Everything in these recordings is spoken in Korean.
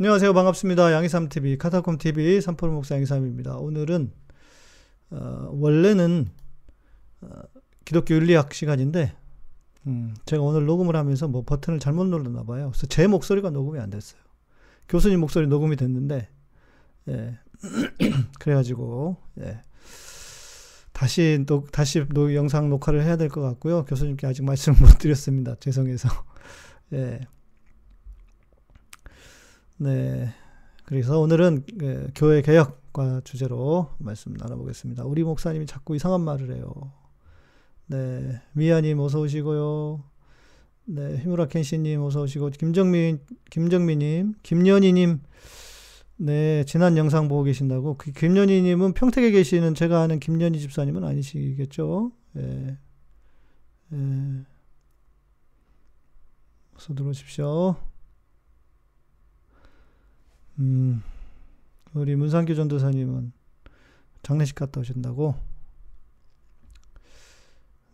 안녕하세요. 반갑습니다. 양이삼TV, 카타콤TV, 삼포르 목사 양이삼입니다. 오늘은, 어, 원래는, 어, 기독교 윤리학 시간인데, 음, 제가 오늘 녹음을 하면서 뭐 버튼을 잘못 눌렀나 봐요. 그래서 제 목소리가 녹음이 안 됐어요. 교수님 목소리 녹음이 됐는데, 예. 그래가지고, 예. 다시, 또, 다시 노, 영상 녹화를 해야 될 것 같고요. 교수님께 아직 말씀을 못 드렸습니다. 죄송해서. 예. 네. 그래서 오늘은 그 교회 개혁과 주제로 말씀 나눠보겠습니다. 우리 목사님이 자꾸 이상한 말을 해요. 네. 미아님 어서 오시고요. 네. 히무라 켄시님 어서 오시고, 김정민, 김정민님, 김연희님, 네. 지난 영상 보고 계신다고. 그 김연희님은 평택에 계시는 제가 아는 김연희 집사님은 아니시겠죠? 예. 예. 어서 들어오십시오. 음, 우리 문상규 전도사님은 장례식 갔다 오신다고?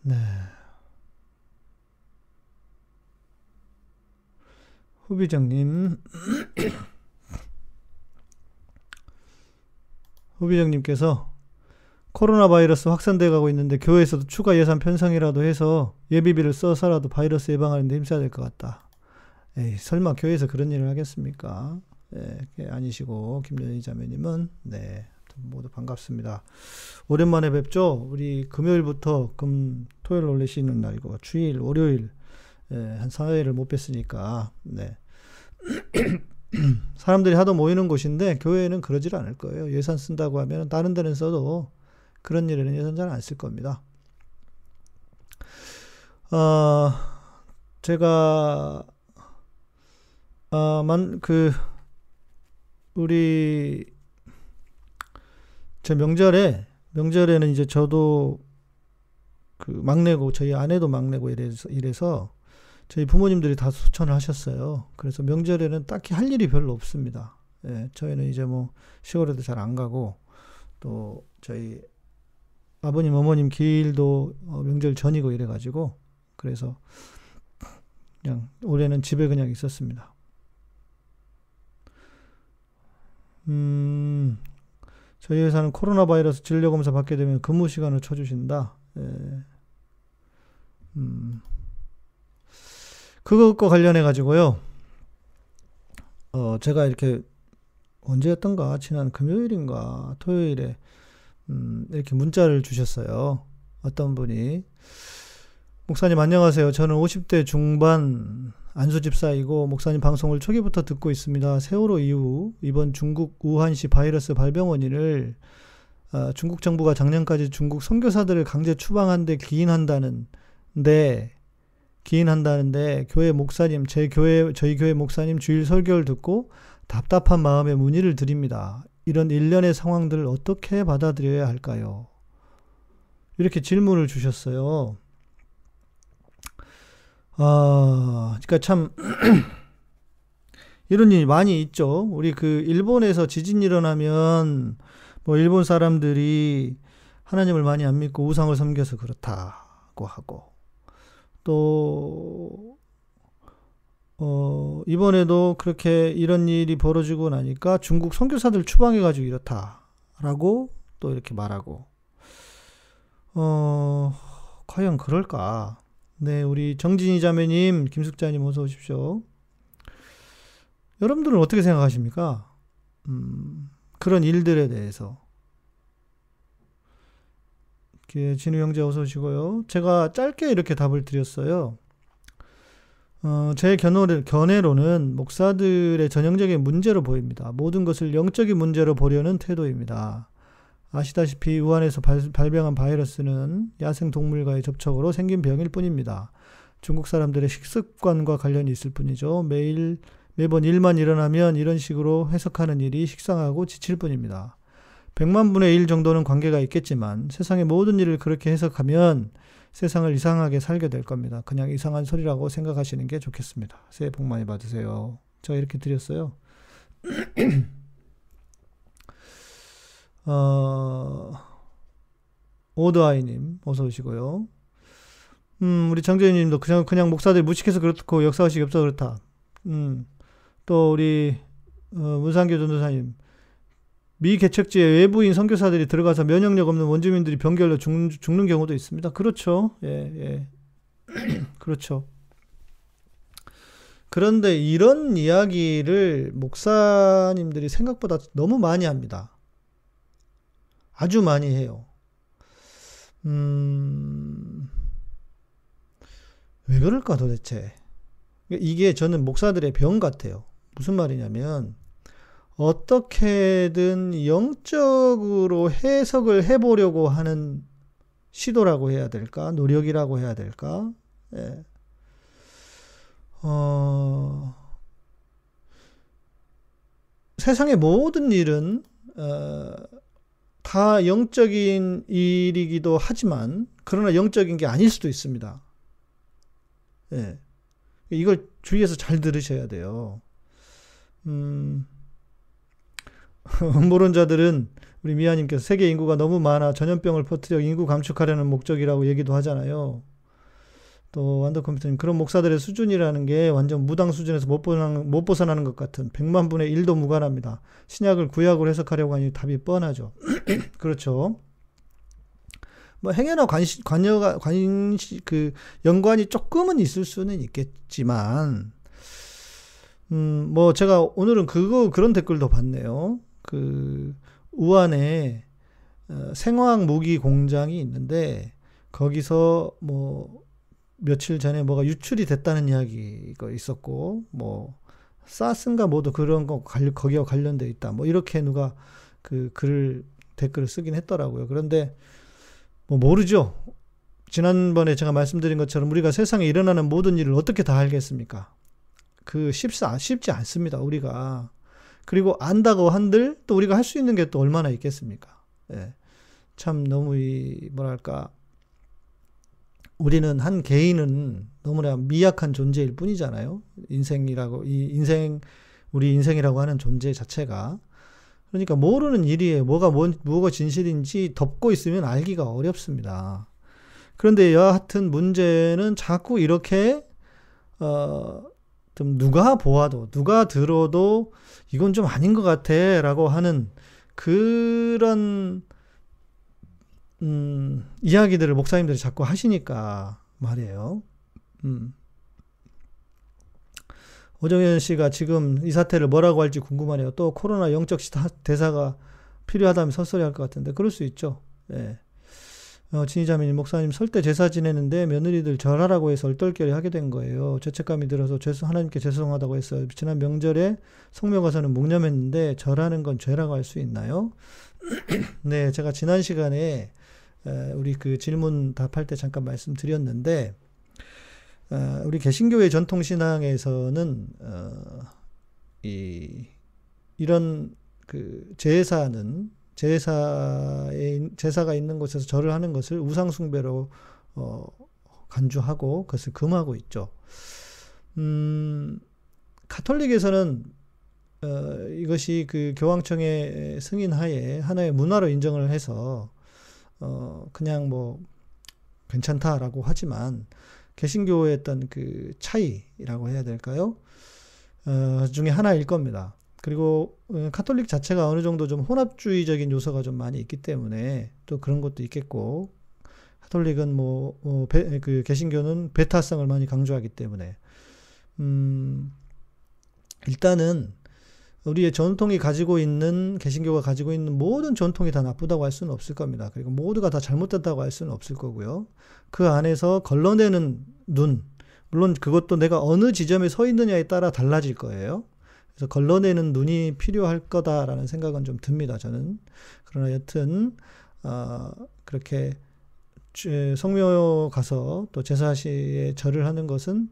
네. 후비정님, 후비정님께서 코로나 바이러스 확산돼 가고 있는데 교회에서도 추가 예산 편성이라도 해서 예비비를 써서라도 바이러스 예방하는 데 힘써야 될 것 같다. 에이, 설마 교회에서 그런 일을 하겠습니까? 네, 아니시고 김연희 자매님은 네 모두 반갑습니다. 오랜만에 뵙죠. 우리 금요일부터 금 토요일 쉬는 날이고 주일 월요일 네, 한 4회를 못 뵀으니까 네. 사람들이 하도 모이는 곳인데 교회는 그러질 않을 거예요. 예산 쓴다고 하면 다른 데는 써도 그런 일에는 예산 잘 안 쓸 겁니다. 어, 제가 아, 만, 그, 우리 제 명절에 명절에는 이제 저도 그 막내고 저희 아내도 막내고 이래서 이래서 저희 부모님들이 다 수천을 하셨어요. 그래서 명절에는 딱히 할 일이 별로 없습니다. 예, 저희는 이제 뭐 시골에도 잘 안 가고 또 저희 아버님 어머님 길도 어, 명절 전이고 이래가지고 그래서 그냥 올해는 집에 그냥 있었습니다. 음, 저희 회사는 코로나 바이러스 진료 검사 받게 되면 근무 시간을 쳐주신다. 예. 음, 그것과 관련해 가지고요. 어, 제가 이렇게 언제였던가 지난 금요일인가 토요일에 음, 이렇게 문자를 주셨어요. 어떤 분이 목사님 안녕하세요. 저는 50대 중반 안수 집사이고 목사님 방송을 초기부터 듣고 있습니다. 세월호 이후 이번 중국 우한시 바이러스 발병 원인을 어, 중국 정부가 작년까지 중국 선교사들을 강제 추방한 데 기인한다는데 기인한다는데 교회 목사님 제 교회 저희 교회 목사님 주일 설교를 듣고 답답한 마음에 문의를 드립니다. 이런 일련의 상황들을 어떻게 받아들여야 할까요? 이렇게 질문을 주셨어요. 아, 그러니까 참 이런 일이 많이 있죠. 우리 그 일본에서 지진 일어나면 뭐 일본 사람들이 하나님을 많이 안 믿고 우상을 섬겨서 그렇다고 하고 또 어, 이번에도 그렇게 이런 일이 벌어지고 나니까 중국 선교사들 추방해 가지고 이렇다라고 또 이렇게 말하고, 어, 과연 그럴까? 네, 우리 정진희 자매님, 김숙자님 어서 오십시오. 여러분들은 어떻게 생각하십니까? 음, 그런 일들에 대해서. 진우 형제 어서 오시고요. 제가 짧게 이렇게 답을 드렸어요. 어, 제 견해로, 견해로는 목사들의 전형적인 문제로 보입니다. 모든 것을 영적인 문제로 보려는 태도입니다. 아시다시피 우한에서 발, 발병한 바이러스는 야생 동물과의 접촉으로 생긴 병일 뿐입니다. 중국 사람들의 식습관과 관련이 있을 뿐이죠. 매일 매번 일만 일어나면 이런 식으로 해석하는 일이 식상하고 지칠 뿐입니다. 100만 분의 1 정도는 관계가 있겠지만 세상의 모든 일을 그렇게 해석하면 세상을 이상하게 살게 될 겁니다. 그냥 이상한 소리라고 생각하시는 게 좋겠습니다. 새해 복 많이 받으세요. 제가 이렇게 드렸어요. 어, 오드아이님, 어서 오시고요. 음, 우리 정재윤님도 그냥, 그냥 목사들 무식해서 그렇고 역사의식이 없어 그렇다. 음, 또 우리 어, 문상교 전도사님. 미 개척지에 외부인 선교사들이 들어가서 면역력 없는 원주민들이 병결로 죽, 는 경우도 있습니다. 그렇죠. 예, 예. 그렇죠. 그런데 이런 이야기를 목사님들이 생각보다 너무 많이 합니다. 아주 많이 해요. 음, 왜 그럴까 도대체? 이게 저는 목사들의 병 같아요. 무슨 말이냐면, 어떻게든 영적으로 해석을 해보려고 하는 시도라고 해야 될까? 노력이라고 해야 될까? 예. 어, 세상의 모든 일은, 어, 다 영적인 일이기도 하지만, 그러나 영적인 게 아닐 수도 있습니다. 예. 이걸 주위에서 잘 들으셔야 돼요. 음, 음모론자들은 우리 미아님께서 세계 인구가 너무 많아 전염병을 퍼뜨려 인구 감축하려는 목적이라고 얘기도 하잖아요. 또 완더 컴퓨터님 그런 목사들의 수준이라는 게 완전 무당 수준에서 못, 벗어나는, 못 벗어나는 것 같은 100만 분의 1도 무관합니다. 신약을 구약으로 해석하려고 하니 답이 뻔하죠. 그렇죠. 뭐 행여나 관시, 관여가 관시 그 연관이 조금은 있을 수는 있겠지만 음 뭐 제가 오늘은 그거 그런 댓글도 봤네요. 그 우한에 어, 생화학 무기 공장이 있는데 거기서 뭐 며칠 전에 뭐가 유출이 됐다는 이야기가 있었고 뭐 사스인가 뭐도 그런 거 거기와 관련돼 있다 뭐 이렇게 누가 그 글을 댓글을 쓰긴 했더라고요. 그런데 뭐 모르죠. 지난번에 제가 말씀드린 것처럼 우리가 세상에 일어나는 모든 일을 어떻게 다 알겠습니까? 그 쉽지, 쉽지 않습니다. 우리가 그리고 안다고 한들 또 우리가 할 수 있는 게 또 얼마나 있겠습니까? 예. 참 너무 이 뭐랄까 우리는 한 개인은 너무나 미약한 존재일 뿐이잖아요. 인생이라고 이 인생 우리 인생이라고 하는 존재 자체가 그러니까 모르는 일이에요. 뭐가 뭐, 뭐가 진실인지 덮고 있으면 알기가 어렵습니다. 그런데 여하튼 문제는 자꾸 이렇게 어, 좀 누가 보아도 누가 들어도 이건 좀 아닌 것 같아라고 하는 그런 음, 이야기들을 목사님들이 자꾸 하시니까 말이에요. 음. 오정현 씨가 지금 이 사태를 뭐라고 할지 궁금하네요. 또 코로나 영적 대사가 필요하다면 헛소리 할것 같은데 그럴 수 있죠. 예. 어, 진희자매님 목사님 설때 제사 지내는데 며느리들 절하라고 해서 얼떨결에 하게 된 거예요. 죄책감이 들어서 죄 하나님께 죄송하다고 했어요. 지난 명절에 성묘 가서는 묵념했는데 절하는 건 죄라고 할 수 있나요? 네, 제가 지난 시간에 우리 그 질문 답할 때 잠깐 말씀드렸는데 어, 우리 개신교의 전통 신앙에서는 어, 이 이런 그 제사는 제사에 제사가 있는 곳에서 절을 하는 것을 우상 숭배로 어, 간주하고 그것을 금하고 있죠. 음, 가톨릭에서는 어, 이것이 그 교황청의 승인하에 하나의 문화로 인정을 해서 어, 그냥 뭐 괜찮다라고 하지만 개신교의 어떤 그 차이라고 해야 될까요? 어, 중에 하나일 겁니다. 그리고 어, 카톨릭 자체가 어느 정도 좀 혼합주의적인 요소가 좀 많이 있기 때문에 또 그런 것도 있겠고 카톨릭은 뭐, 어, 배, 그 개신교는 배타성을 많이 강조하기 때문에 음, 일단은 우리의 전통이 가지고 있는 개신교가 가지고 있는 모든 전통이 다 나쁘다고 할 수는 없을 겁니다. 그리고 모두가 다 잘못됐다고 할 수는 없을 거고요. 그 안에서 걸러내는 눈, 물론 그것도 내가 어느 지점에 서 있느냐에 따라 달라질 거예요. 그래서 걸러내는 눈이 필요할 거다라는 생각은 좀 듭니다. 저는 그러나 여튼 어, 그렇게 성묘 가서 또 제사시에 절을 하는 것은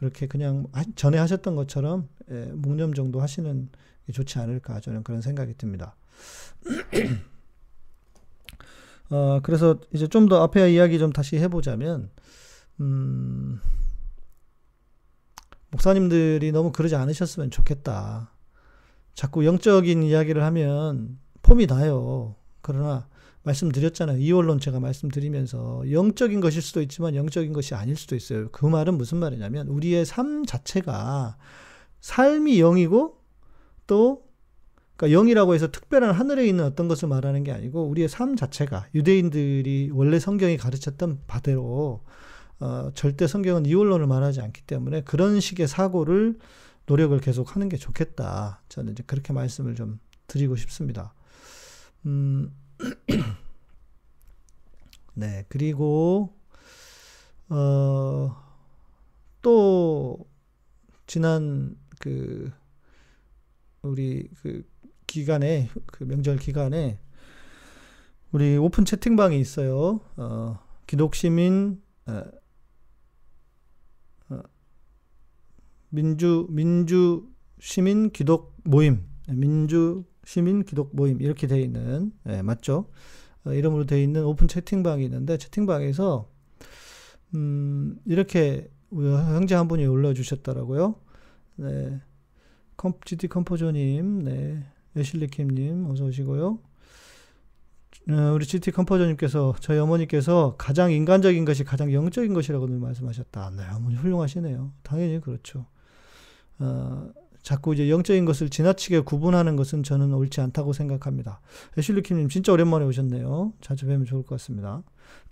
그렇게 그냥 전에 하셨던 것처럼 예, 묵념 정도 하시는 좋지 않을까 저는 그런 생각이 듭니다. 어, 그래서 이제 좀 더 앞에 이야기 좀 다시 해보자면, 음, 목사님들이 너무 그러지 않으셨으면 좋겠다. 자꾸 영적인 이야기를 하면 폼이 나요. 그러나 말씀드렸잖아요. 이원론 제가 말씀드리면서 영적인 것일 수도 있지만 영적인 것이 아닐 수도 있어요. 그 말은 무슨 말이냐면 우리의 삶 자체가 삶이 영이고 것도 그러니까 영이라고 해서 특별한 하늘에 있는 어떤 것을 말하는 게 아니고 우리의 삶 자체가 유대인들이 원래 성경이 가르쳤던 바대로 어, 절대 성경은 이원론을 말하지 않기 때문에 그런 식의 사고를 노력을 계속 하는 게 좋겠다. 저는 이제 그렇게 말씀을 좀 드리고 싶습니다. 음, 네, 그리고, 어, 또, 지난 그, 우리 그 기간에, 그 명절 기간에, 우리 오픈 채팅방이 있어요. 어, 기독시민, 어, 어, 민주, 민주 시민 기독 모임, 민주 시민 기독 모임, 이렇게 되어 있는, 네, 맞죠? 어, 이름으로 되어 있는 오픈 채팅방이 있는데, 채팅방에서, 음, 이렇게 형제 한 분이 올려주셨더라고요. 네. 컴, GT 컴포저님, 네. 애실리킴님, 어서 오시고요. 어, 우리 GT 컴포저님께서, 저희 어머니께서 가장 인간적인 것이 가장 영적인 것이라고 말씀하셨다. 네, 어머니 훌륭하시네요. 당연히 그렇죠. 어, 자꾸 이제 영적인 것을 지나치게 구분하는 것은 저는 옳지 않다고 생각합니다. 애슐리킴님 진짜 오랜만에 오셨네요. 자주 뵈면 좋을 것 같습니다.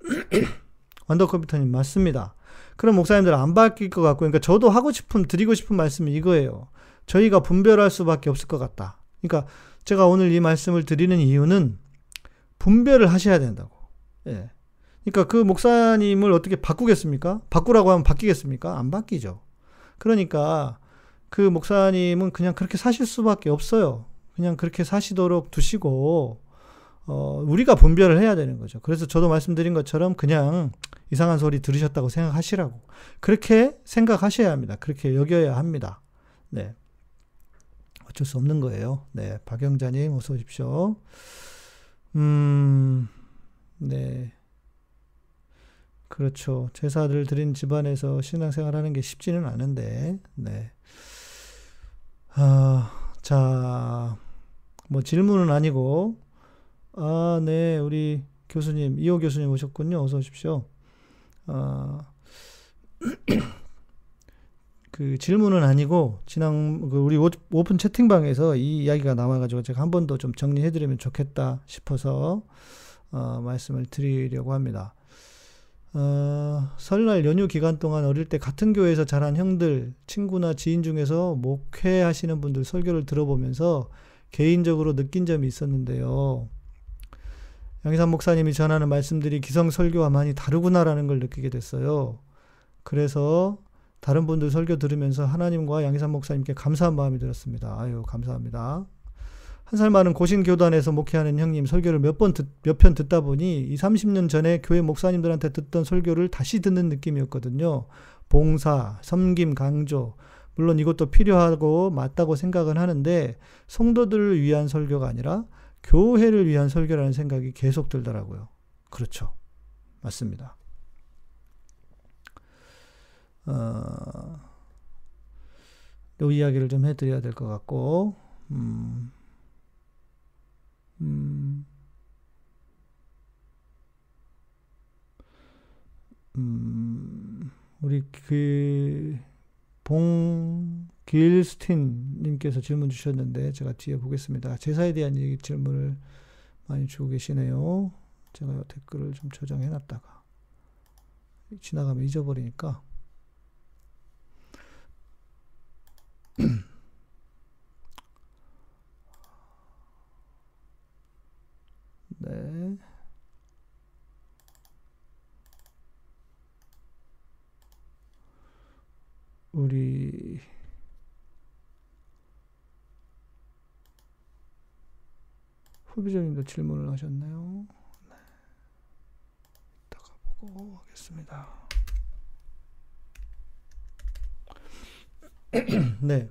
완더컴퓨터님 맞습니다. 그럼 목사님들 안 바뀔 것 같고, 그러니까 저도 하고 싶은 드리고 싶은 말씀이 이거예요. 저희가 분별할 수밖에 없을 것 같다. 그러니까 제가 오늘 이 말씀을 드리는 이유는 분별을 하셔야 된다고. 예. 그러니까 그 목사님을 어떻게 바꾸겠습니까? 바꾸라고 하면 바뀌겠습니까? 안 바뀌죠. 그러니까 그 목사님은 그냥 그렇게 사실 수밖에 없어요. 그냥 그렇게 사시도록 두시고, 어, 우리가 분별을 해야 되는 거죠. 그래서 저도 말씀드린 것처럼 그냥 이상한 소리 들으셨다고 생각하시라고. 그렇게 생각하셔야 합니다. 그렇게 여겨야 합니다. 네. 어쩔 수 없는 거예요. 네. 박영자님, 어서 오십시오. 음, 네. 그렇죠. 제사를 드린 집안에서 신앙생활 하는 게 쉽지는 않은데, 네. 아, 자, 뭐 질문은 아니고, 아, 네, 우리 교수님, 이호 교수님 오셨군요. 어서 오십시오. 아, 그 질문은 아니고, 지난, 그 우리 오픈 채팅방에서 이 이야기가 나와가지고 제가 한 번 더 좀 정리해드리면 좋겠다 싶어서, 어, 말씀을 드리려고 합니다. 어, 설날 연휴 기간 동안 어릴 때 같은 교회에서 자란 형들, 친구나 지인 중에서 목회하시는 분들 설교를 들어보면서 개인적으로 느낀 점이 있었는데요. 양희삼 목사님이 전하는 말씀들이 기성 설교와 많이 다르구나라는 걸 느끼게 됐어요. 그래서 다른 분들 설교 들으면서 하나님과 양희삼 목사님께 감사한 마음이 들었습니다. 아유, 감사합니다. 한 살 많은 고신 교단에서 목회하는 형님 설교를 몇 번, 몇 편 듣다 보니 이 30년 전에 교회 목사님들한테 듣던 설교를 다시 듣는 느낌이었거든요. 봉사, 섬김, 강조. 물론 이것도 필요하고 맞다고 생각은 하는데 성도들을 위한 설교가 아니라 교회를 위한 설교라는 생각이 계속 들더라고요. 그렇죠. 맞습니다. 어, 이 이야기를 좀 해드려야 될 것 같고, 음, 음, 음, 우리 그, 봉길스틴 님께서 질문 주셨는데, 제가 뒤에 보겠습니다. 제사에 대한 얘기 질문을 많이 주고 계시네요. 제가 댓글을 좀 저장해 놨다가, 지나가면 잊어버리니까, 네. 우리 후비적인도 질문을 하셨네요. 네. 이따가 보고 하겠습니다. 네.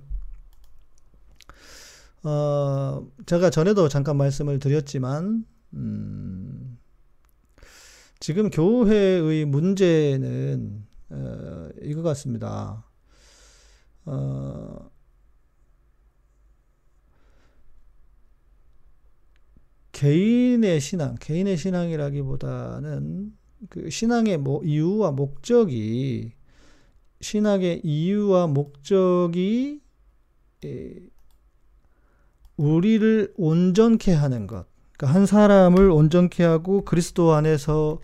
어, 제가 전에도 잠깐 말씀을 드렸지만, 음, 지금 교회의 문제는, 어, 이거 같습니다. 어, 개인의 신앙, 개인의 신앙이라기보다는 그 신앙의 뭐 이유와 목적이 신학의 이유와 목적이 우리를 온전케 하는 것. 그러니까 한 사람을 온전케 하고 그리스도 안에서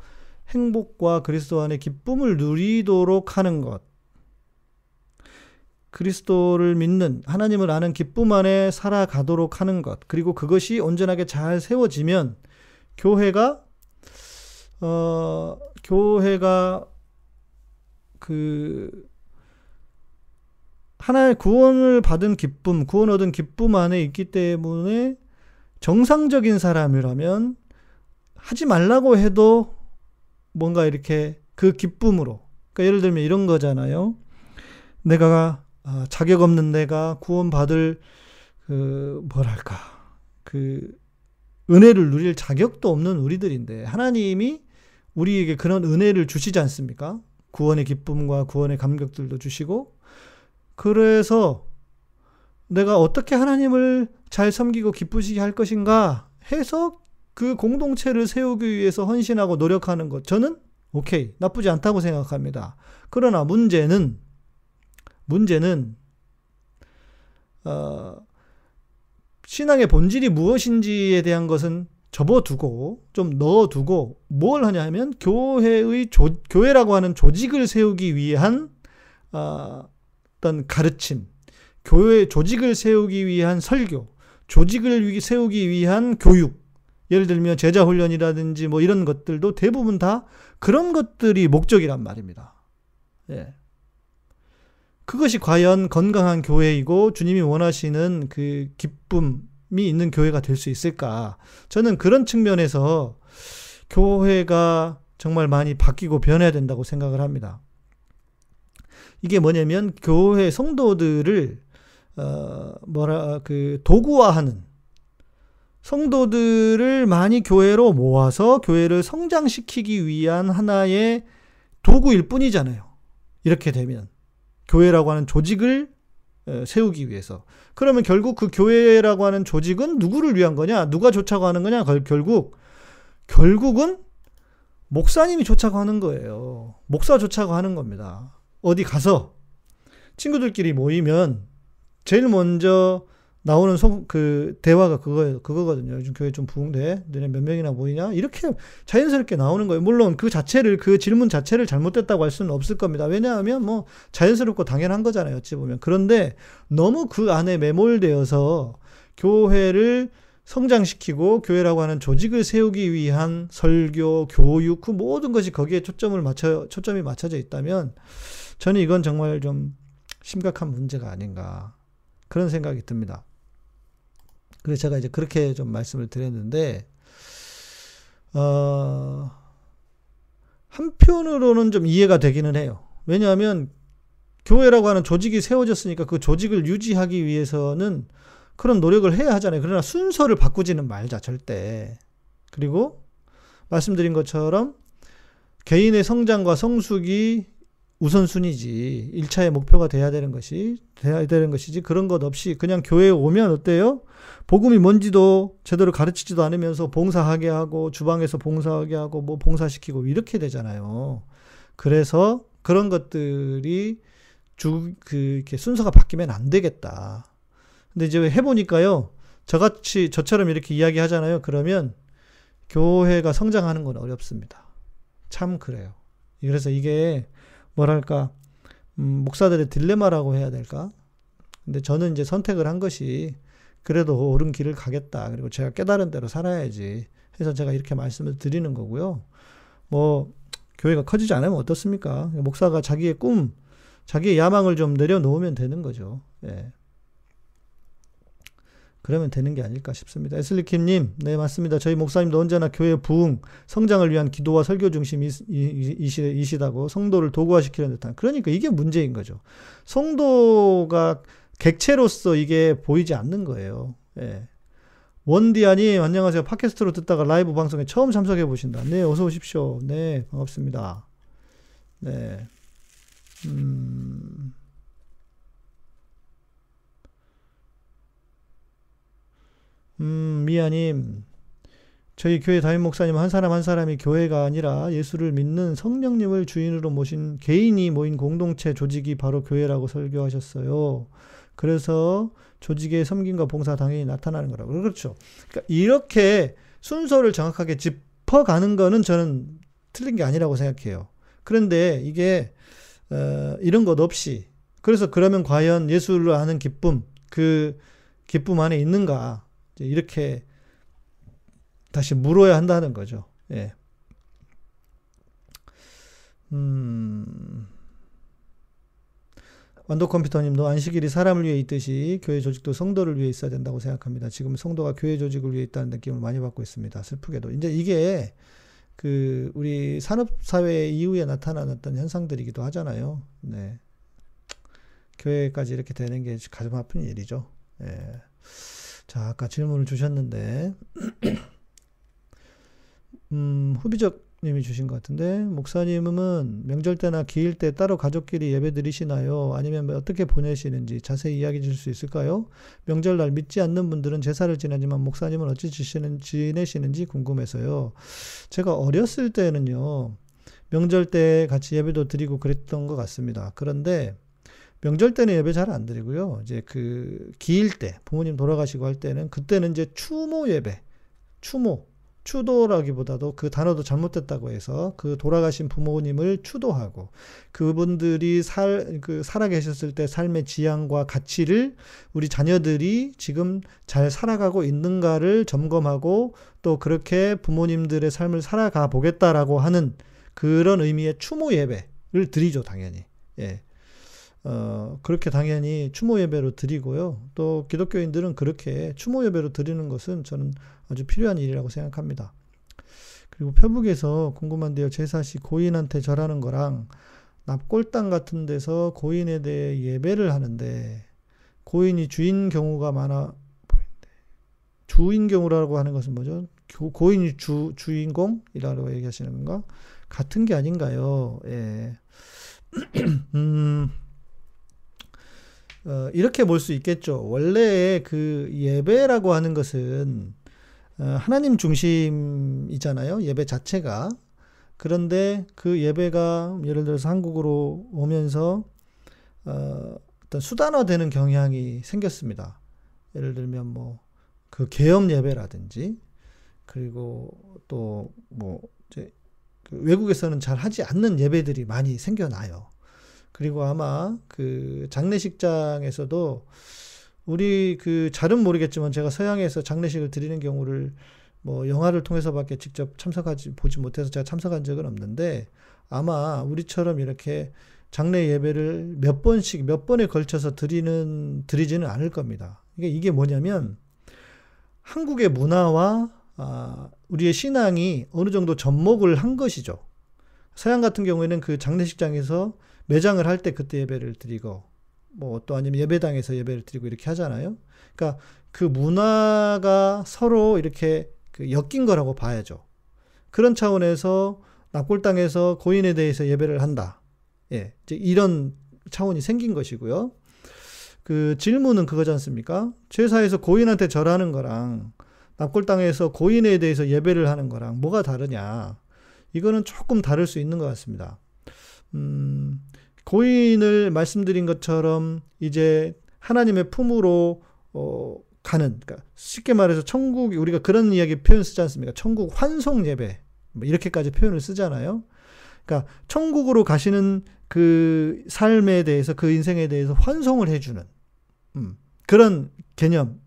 행복과 그리스도 안에 기쁨을 누리도록 하는 것. 그리스도를 믿는 하나님을 아는 기쁨 안에 살아가도록 하는 것. 그리고 그것이 온전하게 잘 세워지면 교회가 어 교회가 그 하나의 구원을 받은 기쁨, 구원 얻은 기쁨 안에 있기 때문에 정상적인 사람이라면 하지 말라고 해도 뭔가 이렇게 그 기쁨으로 그러니까 예를 들면 이런 거잖아요. 내가 아, 자격 없는 내가 구원받을 그 뭐랄까 그 은혜를 누릴 자격도 없는 우리들인데 하나님이 우리에게 그런 은혜를 주시지 않습니까? 구원의 기쁨과 구원의 감격들도 주시고 그래서 내가 어떻게 하나님을 잘 섬기고 기쁘시게 할 것인가 해서 그 공동체를 세우기 위해서 헌신하고 노력하는 것. 저는 오케이. 나쁘지 않다고 생각합니다. 그러나 문제는 문제는 어, 신앙의 본질이 무엇인지에 대한 것은 접어두고 좀 넣어두고 뭘 하냐 하면 교회의 조, 교회라고 하는 조직을 세우기 위한 어, 어떤 가르침, 교회 조직을 세우기 위한 설교, 조직을 세우기 위한 교육, 예를 들면 제자 훈련이라든지 뭐 이런 것들도 대부분 다 그런 것들이 목적이란 말입니다. 예. 그것이 과연 건강한 교회이고 주님이 원하시는 그 기쁨이 있는 교회가 될 수 있을까? 저는 그런 측면에서 교회가 정말 많이 바뀌고 변해야 된다고 생각을 합니다. 이게 뭐냐면 교회 성도들을 어 뭐라 그 도구화하는 성도들을 많이 교회로 모아서 교회를 성장시키기 위한 하나의 도구일 뿐이잖아요. 이렇게 되면 교회라고 하는 조직을 세우기 위해서. 그러면 결국 그 교회라고 하는 조직은 누구를 위한 거냐? 누가 좋자고 하는 거냐? 결국 결국은 목사님이 좋자고 하는 거예요. 목사 좋자고 하는 겁니다. 어디 가서 친구들끼리 모이면 제일 먼저 나오는 소, 그 대화가 그거예요. 그거거든요. 요즘 교회 좀 부흥돼. 너네 몇 명이나 모이냐? 이렇게 자연스럽게 나오는 거예요. 물론 그 자체를 그 질문 자체를 잘못됐다고 할 수는 없을 겁니다. 왜냐하면 뭐 자연스럽고 당연한 거잖아요. 어찌 보면. 그런데 너무 그 안에 매몰되어서 교회를 성장시키고 교회라고 하는 조직을 세우기 위한 설교, 교육 그 모든 것이 거기에 초점을 맞춰 초점이 맞춰져 있다면 저는 이건 정말 좀 심각한 문제가 아닌가 그런 생각이 듭니다. 그래서 제가 이제 그렇게 좀 말씀을 드렸는데, 어, 한편으로는 좀 이해가 되기는 해요. 왜냐하면 교회라고 하는 조직이 세워졌으니까 그 조직을 유지하기 위해서는 그런 노력을 해야 하잖아요. 그러나 순서를 바꾸지는 말자, 절대. 그리고 말씀드린 것처럼 개인의 성장과 성숙이 우선순위지. 1차의 목표가 돼야 되는 것이, 돼야 되는 것이지. 그런 것 없이 그냥 교회에 오면 어때요? 복음이 뭔지도 제대로 가르치지도 않으면서 봉사하게 하고, 주방에서 봉사하게 하고, 뭐 봉사시키고, 이렇게 되잖아요. 그래서 그런 것들이 주, 그, 이렇게 순서가 바뀌면 안 되겠다. 근데 이제 해보니까요. 저같이, 저처럼 이렇게 이야기 하잖아요. 그러면 교회가 성장하는 건 어렵습니다. 참 그래요. 그래서 이게 뭐랄까, 음, 목사들의 딜레마라고 해야 될까? 근데 저는 이제 선택을 한 것이 그래도 옳은 길을 가겠다. 그리고 제가 깨달은 대로 살아야지. 해서 제가 이렇게 말씀을 드리는 거고요. 뭐, 교회가 커지지 않으면 어떻습니까? 목사가 자기의 꿈, 자기의 야망을 좀 내려놓으면 되는 거죠. 예. 그러면 되는 게 아닐까 싶습니다. 에슬리킴님, 네, 맞습니다. 저희 목사님도 언제나 교회 부흥, 성장을 위한 기도와 설교 중심이시다고 성도를 도구화시키는 듯한. 그러니까 이게 문제인 거죠. 성도가 객체로서 이게 보이지 않는 거예요. 예. 원디아님, 안녕하세요. 팟캐스트로 듣다가 라이브 방송에 처음 참석해 보신다. 네, 어서 오십시오. 네, 반갑습니다. 네. 음. 음, 미아님. 저희 교회 담임 목사님 한 사람 한 사람이 교회가 아니라 예수를 믿는 성령님을 주인으로 모신 개인이 모인 공동체 조직이 바로 교회라고 설교하셨어요. 그래서 조직의 섬김과 봉사 당연히 나타나는 거라고. 그렇죠. 그러니까 이렇게 순서를 정확하게 짚어가는 거는 저는 틀린 게 아니라고 생각해요. 그런데 이게 어, 이런 것 없이 그래서 그러면 과연 예수를 아는 기쁨 그 기쁨 안에 있는가 이렇게 다시 물어야 한다는 거죠. 예. 음. 완도 컴퓨터님도 안식일이 사람을 위해 있듯이 교회 조직도 성도를 위해 있어야 된다고 생각합니다. 지금 성도가 교회 조직을 위해 있다는 느낌을 많이 받고 있습니다. 슬프게도 이제 이게 그 우리 산업 사회 이후에 어떤 현상들이기도 하잖아요. 네. 교회까지 이렇게 되는 게 가슴 아픈 일이죠. 예. 자, 아까 질문을 주셨는데 음, 후비적 님이 주신 것 같은데 목사님은 명절 때나 기일 때 따로 가족끼리 예배 드리시나요? 아니면 어떻게 보내시는지 자세히 이야기해 줄수 있을까요? 명절날 믿지 않는 분들은 제사를 지내지만 목사님은 어찌 지내시는지 궁금해서요. 제가 어렸을 때는요. 명절 때 같이 예배도 드리고 그랬던 것 같습니다. 그런데 명절 때는 예배 잘 안 드리고요. 이제 그 기일 때 부모님 돌아가시고 할 때는 그때는 이제 추모 예배, 추모 추도라기보다도 그 단어도 잘못됐다고 해서 그 돌아가신 부모님을 추도하고 그분들이 살, 그 살아계셨을 때 삶의 지향과 가치를 우리 자녀들이 지금 잘 살아가고 있는가를 점검하고 또 그렇게 부모님들의 삶을 살아가 보겠다라고 하는 그런 의미의 추모 예배를 드리죠, 당연히. 예. 어, 그렇게 당연히 추모 예배로 드리고요. 또 기독교인들은 그렇게 추모 예배로 드리는 것은 저는 아주 필요한 일이라고 생각합니다. 그리고 표북에서 궁금한데요. 제사시 고인한테 절하는 거랑 납골당 같은 데서 고인에 대해 예배를 하는데 고인이 주인 경우가 많아 보이는데 주인 경우라고 하는 것은 뭐죠? 고인이 주 주인공이라고 얘기하시는 건가? 같은 게 아닌가요? 예. 음. 어, 이렇게 볼 수 있겠죠. 원래 그 예배라고 하는 것은 어, 하나님 중심이잖아요. 예배 자체가. 그런데 그 예배가 예를 들어서 한국으로 오면서 어, 어떤 수단화되는 경향이 생겼습니다. 예를 들면 뭐 그 개업 예배라든지 그리고 또뭐 그 외국에서는 잘 하지 않는 예배들이 많이 생겨나요. 그리고 아마 그 장례식장에서도 우리 그 잘은 모르겠지만 제가 서양에서 장례식을 드리는 경우를 뭐 영화를 통해서밖에 직접 참석하지 보지 못해서 제가 참석한 적은 없는데 아마 우리처럼 이렇게 장례 예배를 몇 번씩 몇 번에 걸쳐서 드리는 드리지는 않을 겁니다. 이게 이게 뭐냐면 한국의 문화와 아, 우리의 신앙이 어느 정도 접목을 한 것이죠. 서양 같은 경우에는 그 장례식장에서 매장을 할 때 그때 예배를 드리고 뭐 또 아니면 예배당에서 예배를 드리고 이렇게 하잖아요. 그러니까 그 문화가 서로 이렇게 그 엮인 거라고 봐야죠. 그런 차원에서 납골당에서 고인에 대해서 예배를 한다. 예, 이제 이런 차원이 생긴 것이고요. 그 질문은 그거지 않습니까? 제사에서 고인한테 절하는 거랑 납골당에서 고인에 대해서 예배를 하는 거랑 뭐가 다르냐? 이거는 조금 다를 수 있는 것 같습니다. 음, 고인을 말씀드린 것처럼 이제 하나님의 품으로 어, 가는 그러니까 쉽게 말해서 천국 우리가 그런 이야기 표현 쓰지 않습니까? 천국 환송 예배 뭐 이렇게까지 표현을 쓰잖아요. 그러니까 천국으로 가시는 그 삶에 대해서 그 인생에 대해서 환송을 해주는 음, 그런 개념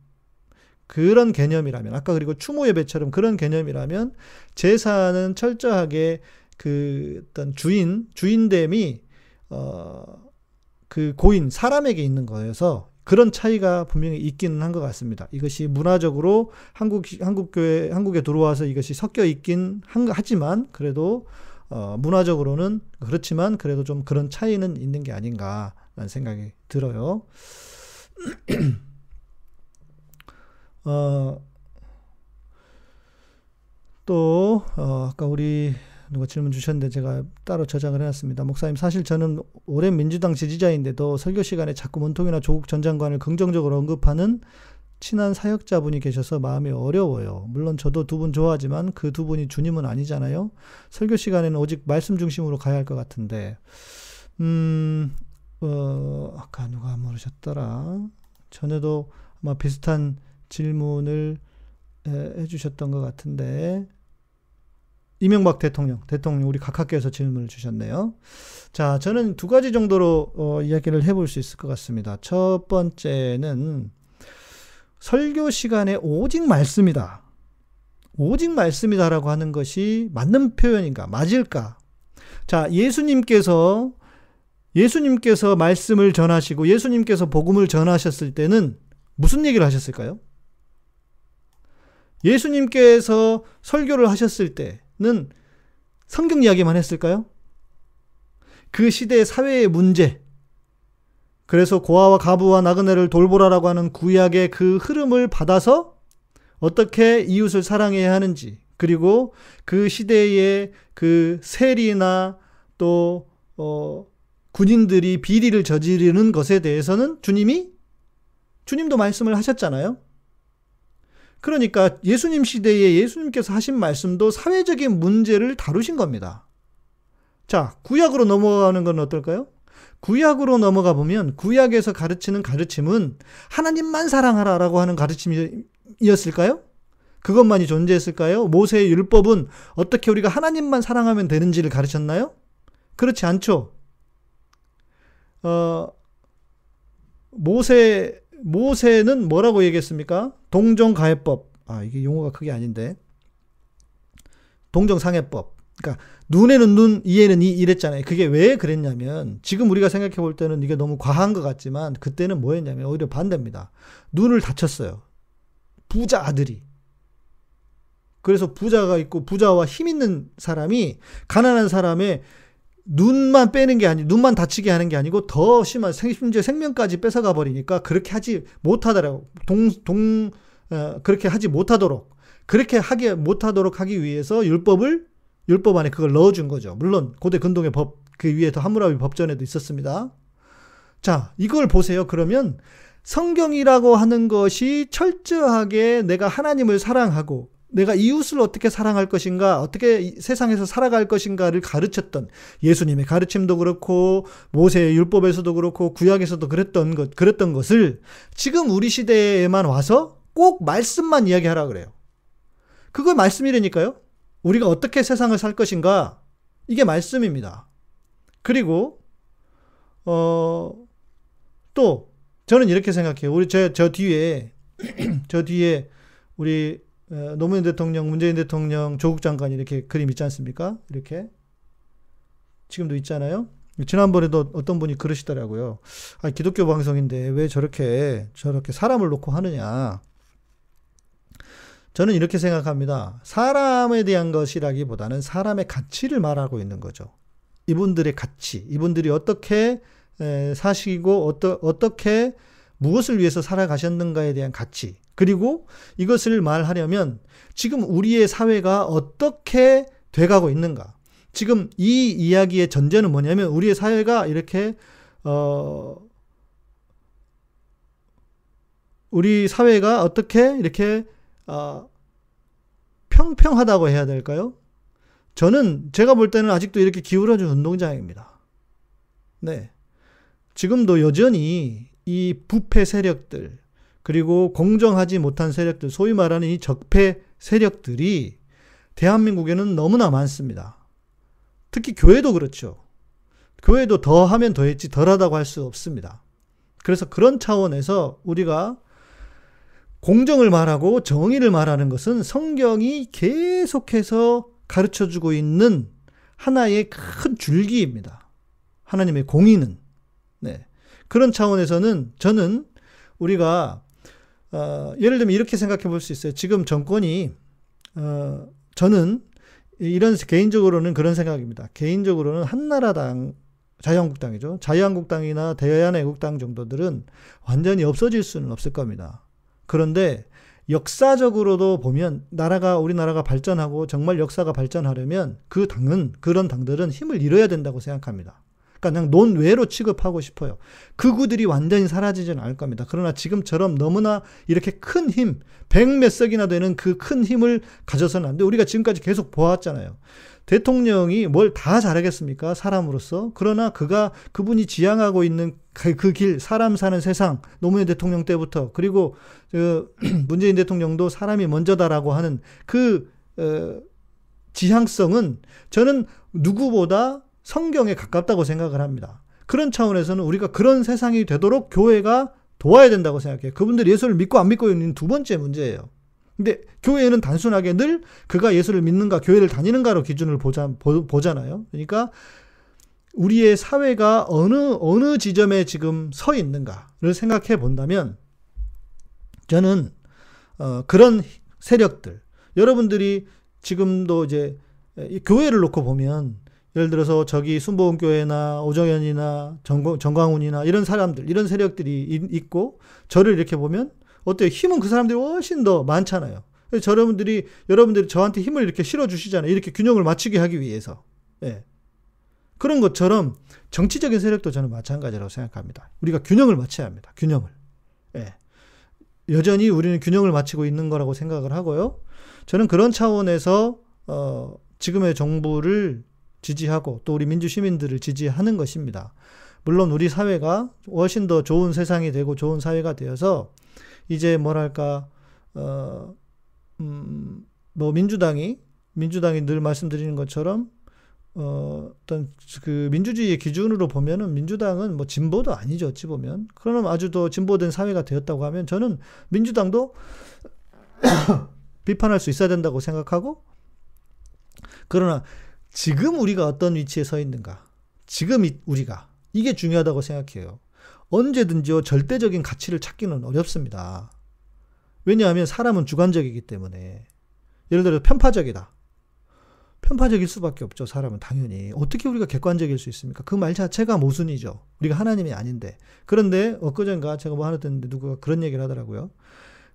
그런 개념이라면 아까 그리고 추모 예배처럼 그런 개념이라면 제사는 철저하게 그 어떤 주인 주인됨이 어 그 고인 사람에게 있는 거여서 그런 차이가 분명히 있기는 한 것 같습니다. 이것이 문화적으로 한국 한국 교회 한국에 들어와서 이것이 섞여 있긴 한, 하지만 그래도 어 문화적으로는 그렇지만 그래도 좀 그런 차이는 있는 게 아닌가라는 생각이 들어요. 어, 또, 어, 아까 우리 누가 질문 주셨는데 제가 따로 저장을 해놨습니다. 목사님 사실 저는 오랜 민주당 지지자인데도 설교 시간에 자꾸 문통이나 조국 전 장관을 긍정적으로 언급하는 친한 사역자분이 계셔서 마음이 어려워요. 물론 저도 두 분 좋아하지만 그 두 분이 주님은 아니잖아요. 설교 시간에는 오직 말씀 중심으로 가야 할 것 같은데, 음, 어, 아까 누가 물으셨더라. 전에도 아마 비슷한 질문을 에, 해주셨던 것 같은데, 이명박 대통령, 대통령 우리 각하께서 질문을 주셨네요. 자, 저는 두 가지 정도로 어, 이야기를 해볼 수 있을 것 같습니다. 첫 번째는 설교 시간에 오직 말씀이다. 오직 말씀이다라고 하는 것이 맞는 표현인가? 맞을까? 자, 예수님께서 예수님께서 말씀을 전하시고 예수님께서 복음을 전하셨을 때는 무슨 얘기를 하셨을까요? 예수님께서 설교를 하셨을 때 는 성경 이야기만 했을까요? 그 시대의 사회의 문제, 그래서 고아와 가부와 나그네를 돌보라라고 하는 구약의 그 흐름을 받아서 어떻게 이웃을 사랑해야 하는지, 그리고 그 시대의 그 세리나 또, 어, 군인들이 비리를 저지르는 것에 대해서는 주님이, 주님도 말씀을 하셨잖아요. 그러니까 예수님 시대에 예수님께서 하신 말씀도 사회적인 문제를 다루신 겁니다. 자, 구약으로 넘어가는 건 어떨까요? 구약으로 넘어가 보면 구약에서 가르치는 가르침은 하나님만 사랑하라라고 하는 가르침이었을까요? 그것만이 존재했을까요? 모세의 율법은 어떻게 우리가 하나님만 사랑하면 되는지를 가르쳤나요? 그렇지 않죠. 어, 모세, 모세는 뭐라고 얘기했습니까? 동정가해법. 아, 이게 용어가 크게 아닌데. 동정상해법. 그러니까 눈에는 눈, 이에는 이 이랬잖아요. 그게 왜 그랬냐면 지금 우리가 생각해 볼 때는 이게 너무 과한 것 같지만 그때는 뭐였냐면 오히려 반대입니다. 눈을 다쳤어요. 부자 아들이. 그래서 부자가 있고 부자와 힘 있는 사람이 가난한 사람의 눈만 빼는 게 아니, 눈만 다치게 하는 게 아니고 더 심한 심지어 생명까지 뺏어가 버리니까 그렇게 하지 못하더라고. 동, 동, 어, 그렇게 하지 못하도록 그렇게 하게 못하도록 하기 위해서 율법을 율법 안에 그걸 넣어준 거죠. 물론 고대 근동의 법 그 위에 더 함무라비 법전에도 있었습니다. 자, 이걸 보세요. 그러면 성경이라고 하는 것이 철저하게 내가 하나님을 사랑하고 내가 이웃을 어떻게 사랑할 것인가, 어떻게 세상에서 살아갈 것인가를 가르쳤던 예수님의 가르침도 그렇고 모세의 율법에서도 그렇고 구약에서도 그랬던 것, 그랬던 것을 지금 우리 시대에만 와서 꼭 말씀만 이야기하라 그래요. 그걸 말씀이라니까요. 우리가 어떻게 세상을 살 것인가? 이게 말씀입니다. 그리고, 어, 또, 저는 이렇게 생각해요. 우리, 저, 저 뒤에, 저 뒤에, 우리, 어, 노무현 대통령, 문재인 대통령, 조국 장관 이렇게 그림 있지 않습니까? 이렇게. 지금도 있잖아요. 지난번에도 어떤 분이 그러시더라고요. 아, 기독교 방송인데 왜 저렇게, 저렇게 사람을 놓고 하느냐. 저는 이렇게 생각합니다. 사람에 대한 것이라기보다는 사람의 가치를 말하고 있는 거죠. 이분들의 가치, 이분들이 어떻게 사시고 어떠, 어떻게 무엇을 위해서 살아가셨는가에 대한 가치. 그리고 이것을 말하려면 지금 우리의 사회가 어떻게 돼가고 있는가. 지금 이 이야기의 전제는 뭐냐면 우리의 사회가 이렇게 어 우리 사회가 어떻게 이렇게 어, 평평하다고 해야 될까요? 저는 제가 볼 때는 아직도 이렇게 기울어진 운동장입니다. 네. 지금도 여전히 이 부패 세력들, 그리고 공정하지 못한 세력들, 소위 말하는 이 적폐 세력들이 대한민국에는 너무나 많습니다. 특히 교회도 그렇죠. 교회도 더 하면 더 했지 덜 하다고 할 수 없습니다. 그래서 그런 차원에서 우리가 공정을 말하고 정의를 말하는 것은 성경이 계속해서 가르쳐 주고 있는 하나의 큰 줄기입니다. 하나님의 공의는. 네. 그런 차원에서는 저는 우리가 어, 예를 들면 이렇게 생각해 볼 수 있어요. 지금 정권이 어, 저는 이런 개인적으로는 그런 생각입니다. 개인적으로는 한나라당 자유한국당이죠. 자유한국당이나 대한애국당 정도들은 완전히 없어질 수는 없을 겁니다. 그런데 역사적으로도 보면 나라가 우리나라가 발전하고 정말 역사가 발전하려면 그 당은 그런 당들은 힘을 잃어야 된다고 생각합니다. 그러니까 그냥 논외로 취급하고 싶어요. 극우들이 완전히 사라지지는 않을 겁니다. 그러나 지금처럼 너무나 이렇게 큰 힘, 백몇 석이나 되는 그 큰 힘을 가져서는 안 돼. 우리가 지금까지 계속 보았잖아요. 대통령이 뭘 다 잘하겠습니까? 사람으로서. 그러나 그가, 그분이 지향하고 있는 그 길, 사람 사는 세상, 노무현 대통령 때부터, 그리고, 그, 문재인 대통령도 사람이 먼저다라고 하는 그, 어, 지향성은 저는 누구보다 성경에 가깝다고 생각을 합니다. 그런 차원에서는 우리가 그런 세상이 되도록 교회가 도와야 된다고 생각해요. 그분들이 예수를 믿고 안 믿고 있는 두 번째 문제예요. 근데 교회는 단순하게 늘 그가 예수를 믿는가, 교회를 다니는가로 기준을 보자, 보, 잖아요 그러니까 우리의 사회가 어느, 어느 지점에 지금 서 있는가를 생각해 본다면 저는, 어, 그런 세력들, 여러분들이 지금도 이제 교회를 놓고 보면 예를 들어서 저기 순복음교회나 오정현이나 정광, 정광훈이나 이런 사람들, 이런 세력들이 있고 저를 이렇게 보면 어때요? 힘은 그 사람들이 훨씬 더 많잖아요. 그래서 여러분들이, 여러분들이 저한테 힘을 이렇게 실어주시잖아요. 이렇게 균형을 맞추게 하기 위해서. 예. 그런 것처럼 정치적인 세력도 저는 마찬가지라고 생각합니다. 우리가 균형을 맞춰야 합니다. 균형을. 예. 여전히 우리는 균형을 맞추고 있는 거라고 생각을 하고요. 저는 그런 차원에서, 어, 지금의 정부를 지지하고 또 우리 민주 시민들을 지지하는 것입니다. 물론 우리 사회가 훨씬 더 좋은 세상이 되고 좋은 사회가 되어서 이제 뭐랄까 어, 음, 뭐 민주당이 민주당이 늘 말씀드리는 것처럼 어, 어떤 그 민주주의의 기준으로 보면은 민주당은 뭐 진보도 아니죠, 어찌 보면. 그러면 아주 더 진보된 사회가 되었다고 하면 저는 민주당도 비판할 수 있어야 된다고 생각하고 그러나 지금 우리가 어떤 위치에 서 있는가? 지금 우리가 이게 중요하다고 생각해요. 언제든지요, 절대적인 가치를 찾기는 어렵습니다. 왜냐하면 사람은 주관적이기 때문에. 예를 들어 편파적이다. 편파적일 수밖에 없죠, 사람은 당연히. 어떻게 우리가 객관적일 수 있습니까? 그 말 자체가 모순이죠. 우리가 하나님이 아닌데. 그런데 엊그젠가 제가 뭐 하나 듣는데 누가 그런 얘기를 하더라고요.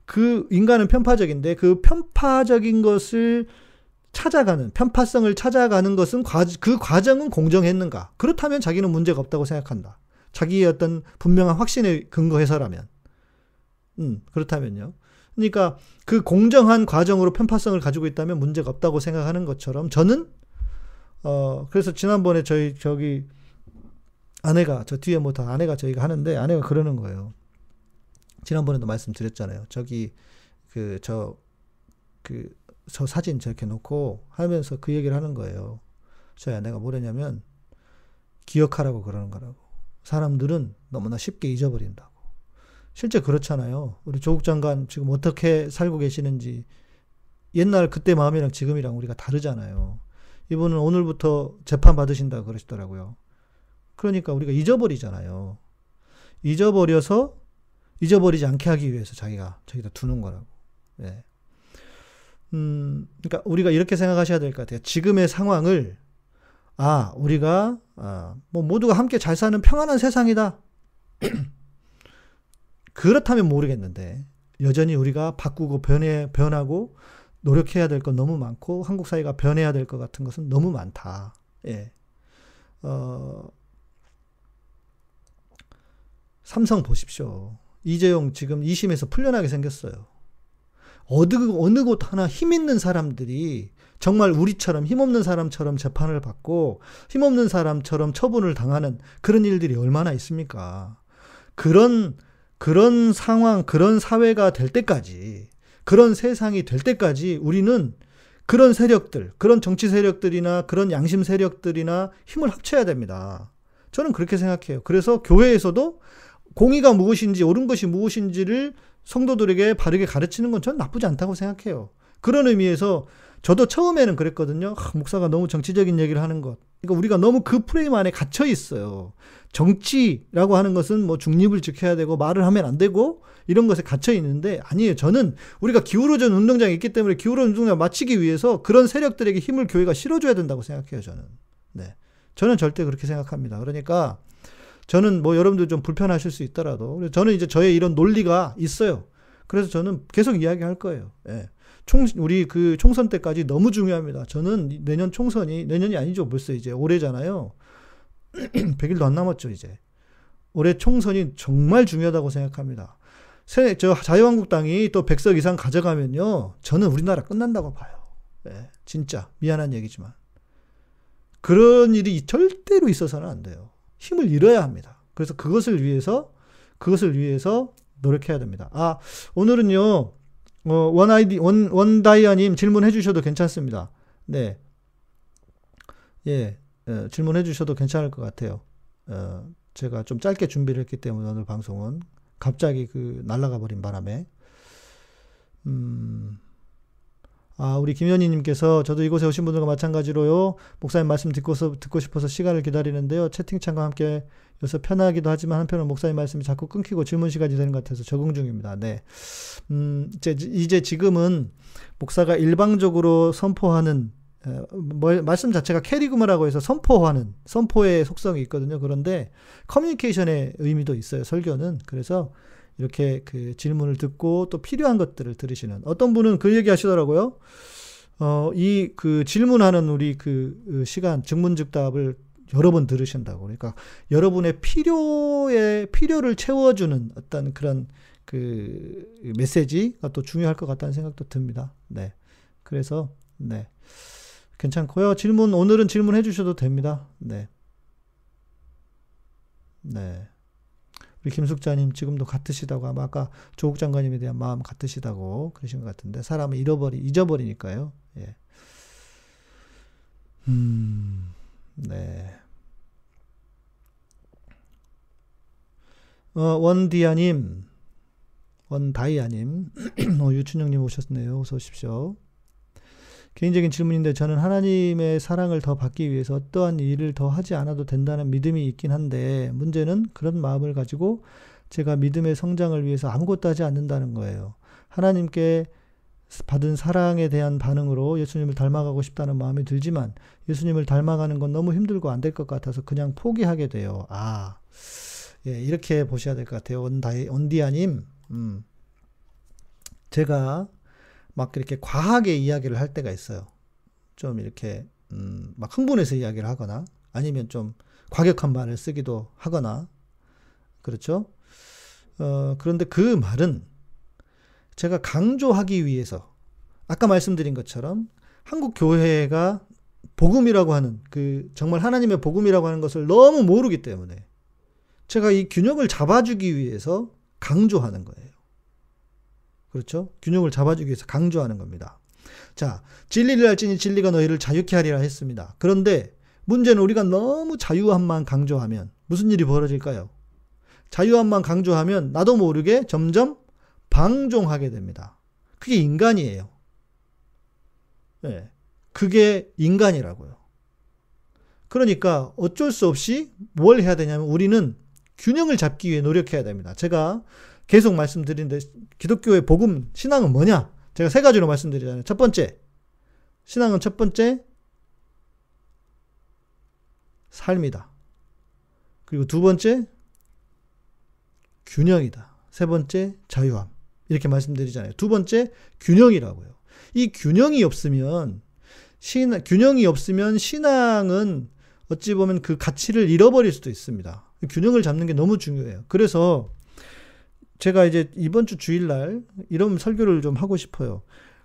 그 인간은 편파적인데 그 편파적인 것을 찾아가는 편파성을 찾아가는 것은 과, 그 과정은 공정했는가? 그렇다면 자기는 문제가 없다고 생각한다. 자기의 어떤 분명한 확신에 근거해서라면. 음, 그렇다면요. 그러니까 그 공정한 과정으로 편파성을 가지고 있다면 문제가 없다고 생각하는 것처럼 저는 어 그래서 지난번에 저희 저기 아내가 저 뒤에 뭐 다 아내가 저희가 하는데 아내가 그러는 거예요. 지난번에도 말씀드렸잖아요. 저기 그 저그 저 사진 저렇게 놓고 하면서 그 얘기를 하는 거예요. 저희 아내가 뭐랬냐면 기억하라고 그러는 거라고. 사람들은 너무나 쉽게 잊어버린다고. 실제 그렇잖아요. 우리 조국 장관 지금 어떻게 살고 계시는지 옛날 그때 마음이랑 지금이랑 우리가 다르잖아요. 이분은 오늘부터 재판 받으신다 그러시더라고요. 그러니까 우리가 잊어버리잖아요. 잊어버려서 잊어버리지 않게 하기 위해서 자기가 저기다 두는 거라고. 예. 음, 그러니까 우리가 이렇게 생각하셔야 될 것 같아요. 지금의 상황을 아, 우리가 아, 뭐 모두가 함께 잘 사는 평안한 세상이다. 그렇다면 모르겠는데 여전히 우리가 바꾸고 변해 변하고 노력해야 될 건 너무 많고 한국 사회가 변해야 될 것 같은 것은 너무 많다. 예. 어, 삼성 보십시오. 이재용 지금 2심에서 풀려나게 생겼어요. 어느, 어느 곳 하나 힘 있는 사람들이 정말 우리처럼 힘없는 사람처럼 재판을 받고 힘없는 사람처럼 처분을 당하는 그런 일들이 얼마나 있습니까? 그런 그런 상황, 그런 사회가 될 때까지, 그런 세상이 될 때까지 우리는 그런 세력들, 그런 정치 세력들이나 그런 양심 세력들이나 힘을 합쳐야 됩니다. 저는 그렇게 생각해요. 그래서 교회에서도 공의가 무엇인지, 옳은 것이 무엇인지를 성도들에게 바르게 가르치는 건 저는 나쁘지 않다고 생각해요. 그런 의미에서 저도 처음에는 그랬거든요. 아, 목사가 너무 정치적인 얘기를 하는 것. 그러니까 우리가 너무 그 프레임 안에 갇혀 있어요. 정치라고 하는 것은 뭐 중립을 지켜야 되고 말을 하면 안 되고 이런 것에 갇혀 있는데 아니에요. 저는 우리가 기울어진 운동장이 있기 때문에 기울어진 운동장 마치기 위해서 그런 세력들에게 힘을 교회가 실어줘야 된다고 생각해요. 저는. 네. 저는 절대 그렇게 생각합니다. 그러니까 저는 뭐 여러분들 좀 불편하실 수 있더라도 저는 이제 저의 이런 논리가 있어요. 그래서 저는 계속 이야기할 거예요. 예. 총, 우리 그 총선 때까지 너무 중요합니다. 저는 내년 총선이, 내년이 아니죠. 벌써 이제 올해잖아요. 100일도 안 남았죠, 이제. 올해 총선이 정말 중요하다고 생각합니다. 새, 저 자유한국당이 또 100석 이상 가져가면요. 저는 우리나라 끝난다고 봐요. 네, 진짜. 미안한 얘기지만. 그런 일이 절대로 있어서는 안 돼요. 힘을 잃어야 합니다. 그래서 그것을 위해서 그것을 위해서 노력해야 됩니다. 아 오늘은요 어, 원 아이디 원 원다이아 님 질문해 주셔도 괜찮습니다. 네, 예, 예 질문해 주셔도 괜찮을 것 같아요. 어, 제가 좀 짧게 준비를 했기 때문에 오늘 방송은 갑자기 그 날아가 버린 바람에 음. 아, 우리 김현희님께서 저도 이곳에 오신 분들과 마찬가지로요. 목사님 말씀 듣고서 듣고 싶어서 시간을 기다리는데요. 채팅창과 함께 여기서 편하기도 하지만 한편으로 목사님 말씀이 자꾸 끊기고 질문 시간이 되는 것 같아서 적응 중입니다. 네. 음, 이제, 이제 지금은 목사가 일방적으로 선포하는 뭐, 말씀 자체가 캐리그마라고 해서 선포하는 선포의 속성이 있거든요. 그런데 커뮤니케이션의 의미도 있어요. 설교는 그래서 이렇게 그 질문을 듣고 또 필요한 것들을 들으시는 어떤 분은 그 얘기 하시더라고요. 어, 이 그 질문하는 우리 그 시간 증문즉답을 여러 번 들으신다고. 그러니까 여러분의 필요에 필요를 채워주는 어떤 그런 그 메시지가 또 중요할 것 같다는 생각도 듭니다. 네. 그래서 네. 괜찮고요. 질문 오늘은 질문해 주셔도 됩니다. 네. 네. 우리 김숙자님 지금도 같으시다고 아마 아까 조국 장관님에 대한 마음 같으시다고 그러신 것 같은데 사람을 잃어버리 잊어버리니까요. 예. 음, 네. 어, 원디아님, 원다이아님, 어, 유춘영님 오셨네요. 어서 오십시오. 개인적인 질문인데 저는 하나님의 사랑을 더 받기 위해서 어떠한 일을 더 하지 않아도 된다는 믿음이 있긴 한데 문제는 그런 마음을 가지고 제가 믿음의 성장을 위해서 아무것도 하지 않는다는 거예요. 하나님께 받은 사랑에 대한 반응으로 예수님을 닮아가고 싶다는 마음이 들지만 예수님을 닮아가는 건 너무 힘들고 안 될 것 같아서 그냥 포기하게 돼요. 아, 예, 이렇게 보셔야 될 것 같아요. 온다이, 온디아님, 음. 제가 막 이렇게 과하게 이야기를 할 때가 있어요. 좀 이렇게 음, 막 흥분해서 이야기를 하거나 아니면 좀 과격한 말을 쓰기도 하거나 그렇죠. 어, 그런데 그 말은 제가 강조하기 위해서 아까 말씀드린 것처럼 한국 교회가 복음이라고 하는 그 정말 하나님의 복음이라고 하는 것을 너무 모르기 때문에 제가 이 균형을 잡아주기 위해서 강조하는 거예요. 그렇죠? 균형을 잡아주기 위해서 강조하는 겁니다. 자, 진리를 알지니 진리가 너희를 자유케 하리라 했습니다. 그런데 문제는 우리가 너무 자유함만 강조하면 무슨 일이 벌어질까요? 자유함만 강조하면 나도 모르게 점점 방종하게 됩니다. 그게 인간이에요. 네. 그게 인간이라고요. 그러니까 어쩔 수 없이 뭘 해야 되냐면 우리는 균형을 잡기 위해 노력해야 됩니다. 제가 계속 말씀드리는데 기독교의 복음 신앙은 뭐냐? 제가 세 가지로 말씀드리잖아요. 첫 번째 신앙은 첫 번째 삶이다. 그리고 두 번째 균형이다. 세 번째 자유함. 이렇게 말씀드리잖아요. 두 번째 균형이라고요. 이 균형이 없으면 신 균형이 없으면 신앙은 어찌 보면 그 가치를 잃어버릴 수도 있습니다. 균형을 잡는 게 너무 중요해요. 그래서 제가 이제 이번 주 주일날 이런 설교를 좀 하고 싶어요.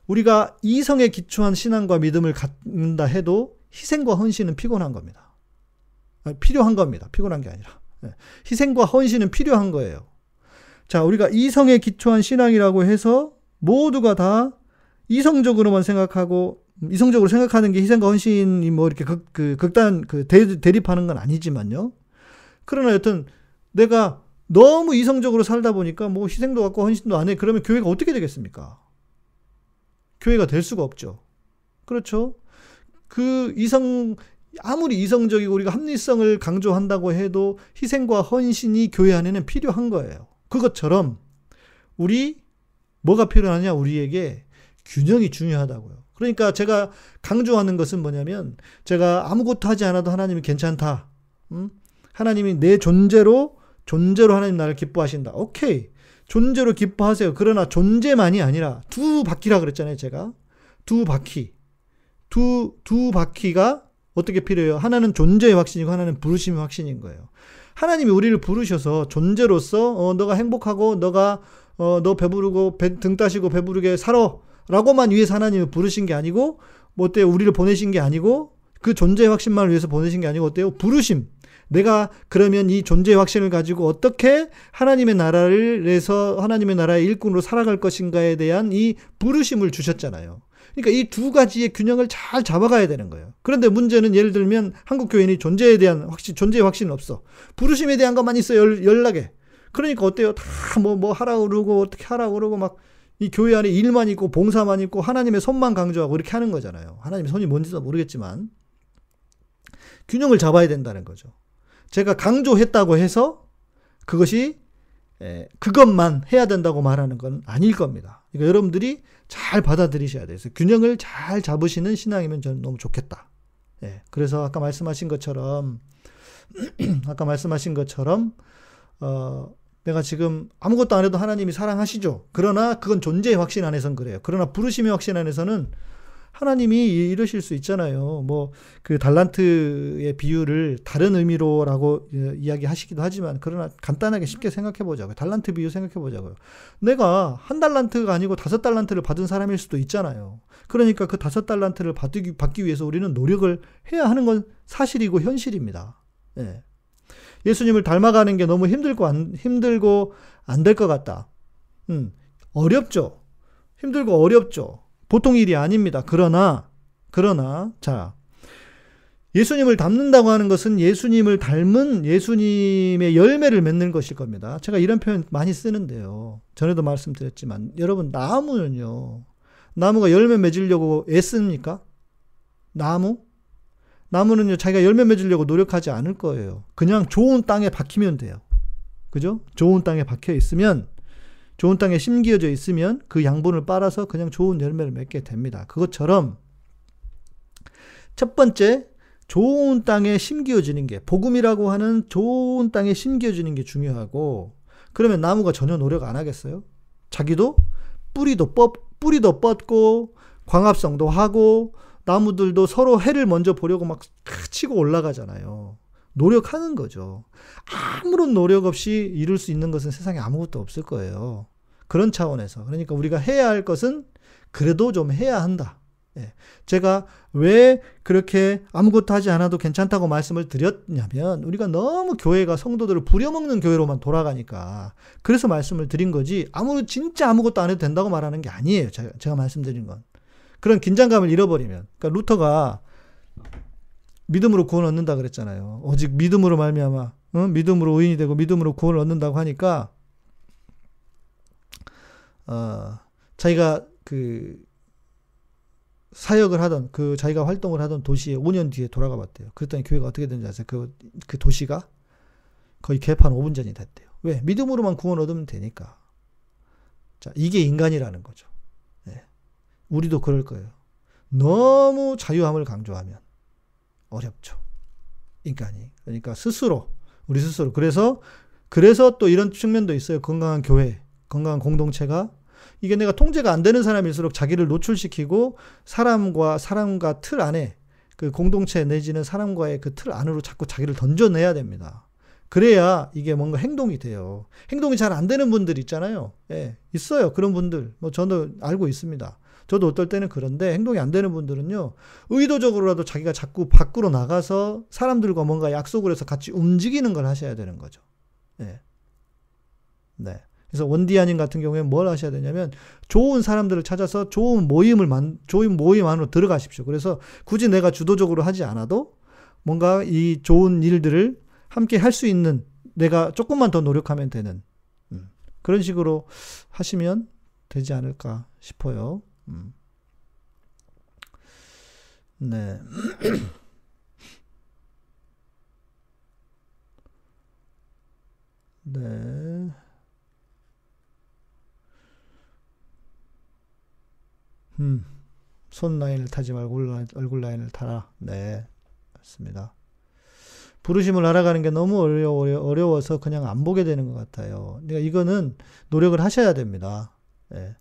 우리가 이성에 기초한 신앙과 믿음을 갖는다 해도 희생과 헌신은 피곤한 겁니다. 필요한 겁니다. 피곤한 게 아니라. 예. 희생과 헌신은 필요한 거예요. 자, 우리가 이성에 기초한 신앙이라고 해서 모두가 다 이성적으로만 생각하고 이성적으로 생각하는 게 희생과 헌신이 뭐 이렇게 극, 그 극단 그 대, 대립하는 건 아니지만요. 그러나 여튼 내가 너무 이성적으로 살다 보니까 뭐 희생도 갖고 헌신도 안 해. 그러면 교회가 어떻게 되겠습니까? 교회가 될 수가 없죠. 그렇죠? 그 이성, 아무리 이성적이고 우리가 합리성을 강조한다고 해도 희생과 헌신이 교회 안에는 필요한 거예요. 그것처럼 우리 뭐가 필요하냐? 우리에게 균형이 중요하다고요. 그러니까 제가 강조하는 것은 뭐냐면 제가 아무것도 하지 않아도 하나님이 괜찮다. 음? 하나님이 내 존재로 존재로 하나님 나를 기뻐하신다. 오케이. 존재로 기뻐하세요. 그러나 존재만이 아니라 두 바퀴라 그랬잖아요, 제가. 두 바퀴. 두, 두 바퀴가 어떻게 필요해요? 하나는 존재의 확신이고 하나는 부르심의 확신인 거예요. 하나님이 우리를 부르셔서 존재로서 어, 너가 행복하고 너가 어, 너 배부르고 배, 등 따시고 배부르게 살아 라고만 위해서 하나님이 부르신 게 아니고 뭐 어때 우리를 보내신 게 아니고 그 존재의 확신만을 위해서 보내신 게 아니고 어때요? 부르심. 내가 그러면 이 존재의 확신을 가지고 어떻게 하나님의 나라를 내서 하나님의 나라의 일꾼으로 살아갈 것인가에 대한 이 부르심을 주셨잖아요. 그러니까 이 두 가지의 균형을 잘 잡아가야 되는 거예요. 그런데 문제는 예를 들면 한국 교인이 존재에 대한 확신, 존재의 확신은 없어. 부르심에 대한 것만 있어 열, 연락에. 그러니까 어때요? 다 뭐뭐 뭐 하라 그러고 어떻게 하라 그러고 막 이 교회 안에 일만 있고 봉사만 있고 하나님의 손만 강조하고 이렇게 하는 거잖아요. 하나님의 손이 뭔지도 모르겠지만 균형을 잡아야 된다는 거죠. 제가 강조했다고 해서 그것이 에, 그것만 해야 된다고 말하는 건 아닐 겁니다. 그러니까 여러분들이 잘 받아들이셔야. 그래서 균형을 잘 잡으시는 신앙이면 저는 너무 좋겠다. 예, 그래서 아까 말씀하신 것처럼 아까 말씀하신 것처럼 어, 내가 지금 아무것도 안 해도 하나님이 사랑하시죠. 그러나 그건 존재의 확신 안에서는 그래요. 그러나 부르심의 확신 안에서는 하나님이 이러실 수 있잖아요. 뭐 그 달란트의 비유를 다른 의미로라고 이야기하시기도 하지만 그러나 간단하게 쉽게 생각해 보자고요. 달란트 비유 생각해 보자고요. 내가 한 달란트가 아니고 다섯 달란트를 받은 사람일 수도 있잖아요. 그러니까 그 다섯 달란트를 받기, 받기 위해서 우리는 노력을 해야 하는 건 사실이고 현실입니다. 예. 예수님을 닮아가는 게 너무 힘들고 안, 힘들고 안 될 것 같다. 음, 어렵죠. 힘들고 어렵죠. 보통 일이 아닙니다. 그러나, 그러나, 자, 예수님을 닮는다고 하는 것은 예수님을 닮은 예수님의 열매를 맺는 것일 겁니다. 제가 이런 표현 많이 쓰는데요. 전에도 말씀드렸지만, 여러분, 나무는요, 나무가 열매 맺으려고 애씁니까? 나무? 나무는요, 자기가 열매 맺으려고 노력하지 않을 거예요. 그냥 좋은 땅에 박히면 돼요. 그죠? 좋은 땅에 박혀 있으면 좋은 땅에 심기어져 있으면 그 양분을 빨아서 그냥 좋은 열매를 맺게 됩니다. 그것처럼 첫 번째 좋은 땅에 심기어지는 게 복음이라고 하는 좋은 땅에 심기어지는 게 중요하고 그러면 나무가 전혀 노력 안 하겠어요? 자기도 뿌리도 뻗 뿌리도 뻗고 광합성도 하고 나무들도 서로 해를 먼저 보려고 막 치고 올라가잖아요. 노력하는 거죠. 아무런 노력 없이 이룰 수 있는 것은 세상에 아무것도 없을 거예요. 그런 차원에서. 그러니까 우리가 해야 할 것은 그래도 좀 해야 한다. 예. 제가 왜 그렇게 아무것도 하지 않아도 괜찮다고 말씀을 드렸냐면 우리가 너무 교회가 성도들을 부려먹는 교회로만 돌아가니까 그래서 말씀을 드린 거지 아무 진짜 아무것도 안 해도 된다고 말하는 게 아니에요. 제가, 제가 말씀드린 건. 그런 긴장감을 잃어버리면 그러니까 루터가 믿음으로 구원 얻는다 그랬잖아요. 오직 믿음으로 말미암아 응? 믿음으로 의인이 되고 믿음으로 구원을 얻는다고 하니까 어, 자기가 그 사역을 하던 그 자기가 활동을 하던 도시에 5년 뒤에 돌아가 봤대요. 그랬더니 교회가 어떻게 된지 아세요? 그, 그 도시가 거의 개판 5분 전이 됐대요. 왜? 믿음으로만 구원 얻으면 되니까. 자, 이게 인간이라는 거죠. 네. 우리도 그럴 거예요. 너무 자유함을 강조하면 어렵죠. 인간이. 그러니까 스스로, 우리 스스로. 그래서, 그래서 또 이런 측면도 있어요. 건강한 교회, 건강한 공동체가 이게 내가 통제가 안 되는 사람일수록 자기를 노출시키고 사람과 사람과 틀 안에 그 공동체 내지는 사람과의 그 틀 안으로 자꾸 자기를 던져내야 됩니다. 그래야 이게 뭔가 행동이 돼요. 행동이 잘 안 되는 분들 있잖아요. 예, 있어요. 그런 분들. 뭐 저도 알고 있습니다. 저도 어떨 때는 그런데 행동이 안 되는 분들은요, 의도적으로라도 자기가 자꾸 밖으로 나가서 사람들과 뭔가 약속을 해서 같이 움직이는 걸 하셔야 되는 거죠. 예. 네. 그래서 원디아님 같은 경우에는 뭘 하셔야 되냐면 좋은 사람들을 찾아서 좋은 모임을 만 좋은 모임 안으로 들어가십시오. 그래서 굳이 내가 주도적으로 하지 않아도 뭔가 이 좋은 일들을 함께 할 수 있는 내가 조금만 더 노력하면 되는 음, 그런 식으로 하시면 되지 않을까 싶어요. 음. 네. 네. 음, 손 라인을 타지 말고 얼굴 라인을 타라. 네, 맞습니다. 부르심을 알아가는 게 너무 어려워, 어려워 서 그냥 안 보게 되는 것 같아요. 그러니까 이거는 노력을 하셔야 됩니다. 네.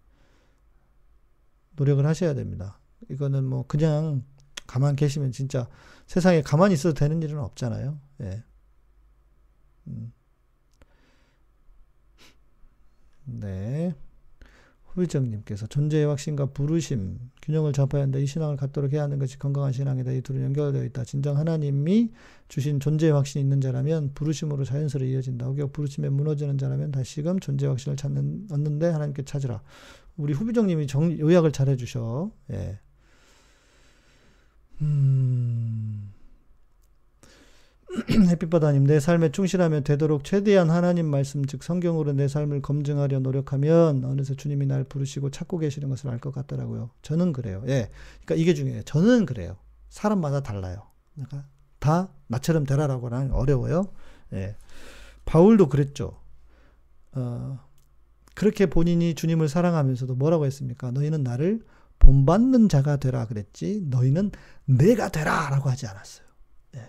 노력을 하셔야 됩니다. 이거는 뭐 그냥 가만 계시면 진짜 세상에 가만히 있어도 되는 일은 없잖아요. 예. 음. 네. 후비정님께서 존재의 확신과 부르심, 균형을 잡아야 한다. 이 신앙을 갖도록 해야 하는 것이 건강한 신앙이다. 이 둘은 연결되어 있다. 진정 하나님이 주신 존재의 확신이 있는 자라면 부르심으로 자연스레 이어진다. 혹여 부르심에 무너지는 자라면 다시금 존재의 확신을 찾는, 얻는데 하나님께 찾으라. 우리 후비정님이 정, 요약을 잘 해주셔. 예. 음. 햇빛바다님, 내 삶에 충실하면 되도록 최대한 하나님 말씀, 즉 성경으로 내 삶을 검증하려 노력하면 어느새 주님이 날 부르시고 찾고 계시는 것을 알 것 같더라고요. 저는 그래요. 예. 그러니까 이게 중요해요. 저는 그래요. 사람마다 달라요. 그러니까 다 나처럼 되라라고는 어려워요. 예. 바울도 그랬죠. 어, 그렇게 본인이 주님을 사랑하면서도 뭐라고 했습니까? 너희는 나를 본받는 자가 되라 그랬지, 너희는 내가 되라라고 하지 않았어요. 예.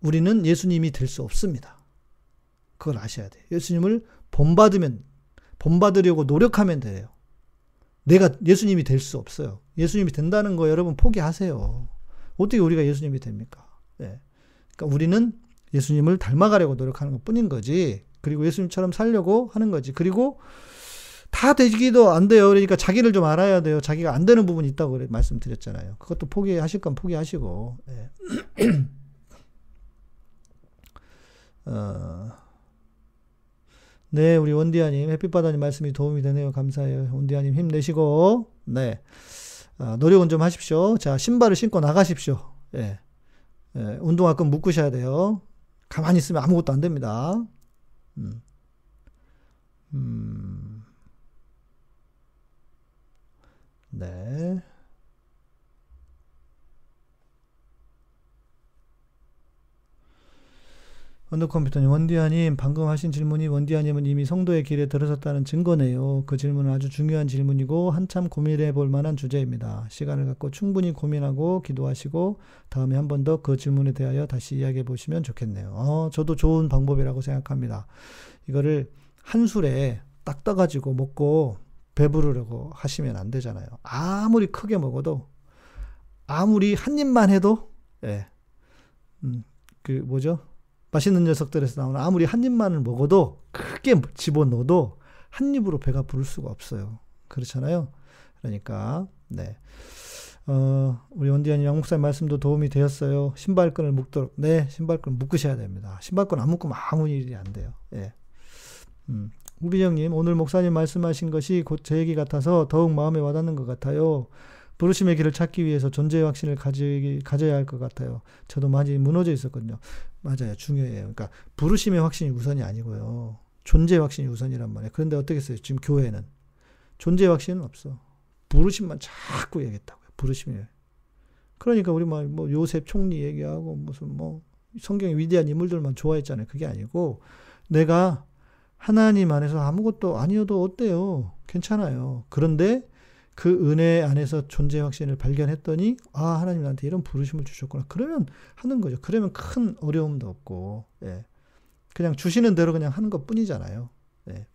우리는 예수님이 될 수 없습니다. 그걸 아셔야 돼요. 예수님을 본받으면, 본받으려고 노력하면 돼요. 내가 예수님이 될 수 없어요. 예수님이 된다는 거 여러분 포기하세요. 어떻게 우리가 예수님이 됩니까? 예. 그러니까 우리는 예수님을 닮아가려고 노력하는 것 뿐인 거지. 그리고 예수님처럼 살려고 하는 거지. 그리고 다 되기도 안 돼요. 그러니까 자기를 좀 알아야 돼요. 자기가 안 되는 부분이 있다고 말씀드렸잖아요. 그것도 포기하실 건 포기하시고. 네. 어, 네, 우리 원디아님, 햇빛바다님 말씀이 도움이 되네요. 감사해요. 원디아님 힘내시고, 네. 어, 노력은 좀 하십시오. 자, 신발을 신고 나가십시오. 예. 예, 운동화 끈 묶으셔야 돼요. 가만히 있으면 아무것도 안 됩니다. 음. 음. 네. 원더컴퓨터님, 원디아님, 방금 하신 질문이 원디아님은 이미 성도의 길에 들어섰다는 증거네요. 그 질문은 아주 중요한 질문이고 한참 고민해 볼 만한 주제입니다. 시간을 갖고 충분히 고민하고 기도하시고 다음에 한 번 더 그 질문에 대하여 다시 이야기해 보시면 좋겠네요. 어, 저도 좋은 방법이라고 생각합니다. 이거를 한 술에 딱 떠가지고 먹고 배부르려고 하시면 안 되잖아요. 아무리 크게 먹어도 아무리 한 입만 해도 예. 음, 그 뭐죠? 맛있는 녀석들에서 나오는 아무리 한 입만을 먹어도 크게 집어넣어도 한 입으로 배가 부를 수가 없어요. 그렇잖아요. 그러니까 네. 어, 우리 원디안이 양목사님 말씀도 도움이 되었어요. 신발끈을 묶도록. 네, 신발끈 묶으셔야 됩니다. 신발끈 안 묶으면 아무 일이 안 돼요. 예. 음. 우비정님, 오늘 목사님 말씀하신 것이 곧 제 얘기 같아서 더욱 마음에 와닿는 것 같아요. 부르심의 길을 찾기 위해서 존재의 확신을 가지, 가져야 할 것 같아요. 저도 많이 무너져 있었거든요. 맞아요. 중요해요. 그러니까 부르심의 확신이 우선이 아니고요. 존재의 확신이 우선이란 말이에요. 그런데 어떻게 했어요? 지금 교회는. 존재의 확신은 없어. 부르심만 자꾸 얘기했다고요. 부르심이. 그러니까 우리 뭐, 뭐 요셉 총리 얘기하고 무슨 뭐 성경의 위대한 인물들만 좋아했잖아요. 그게 아니고 내가 하나님 안에서 아무것도 아니어도 어때요? 괜찮아요. 그런데 그 은혜 안에서 존재 확신을 발견했더니 아 하나님 나한테 이런 부르심을 주셨구나. 그러면 하는 거죠. 그러면 큰 어려움도 없고 예. 그냥 주시는 대로 그냥 하는 것 뿐이잖아요. 예.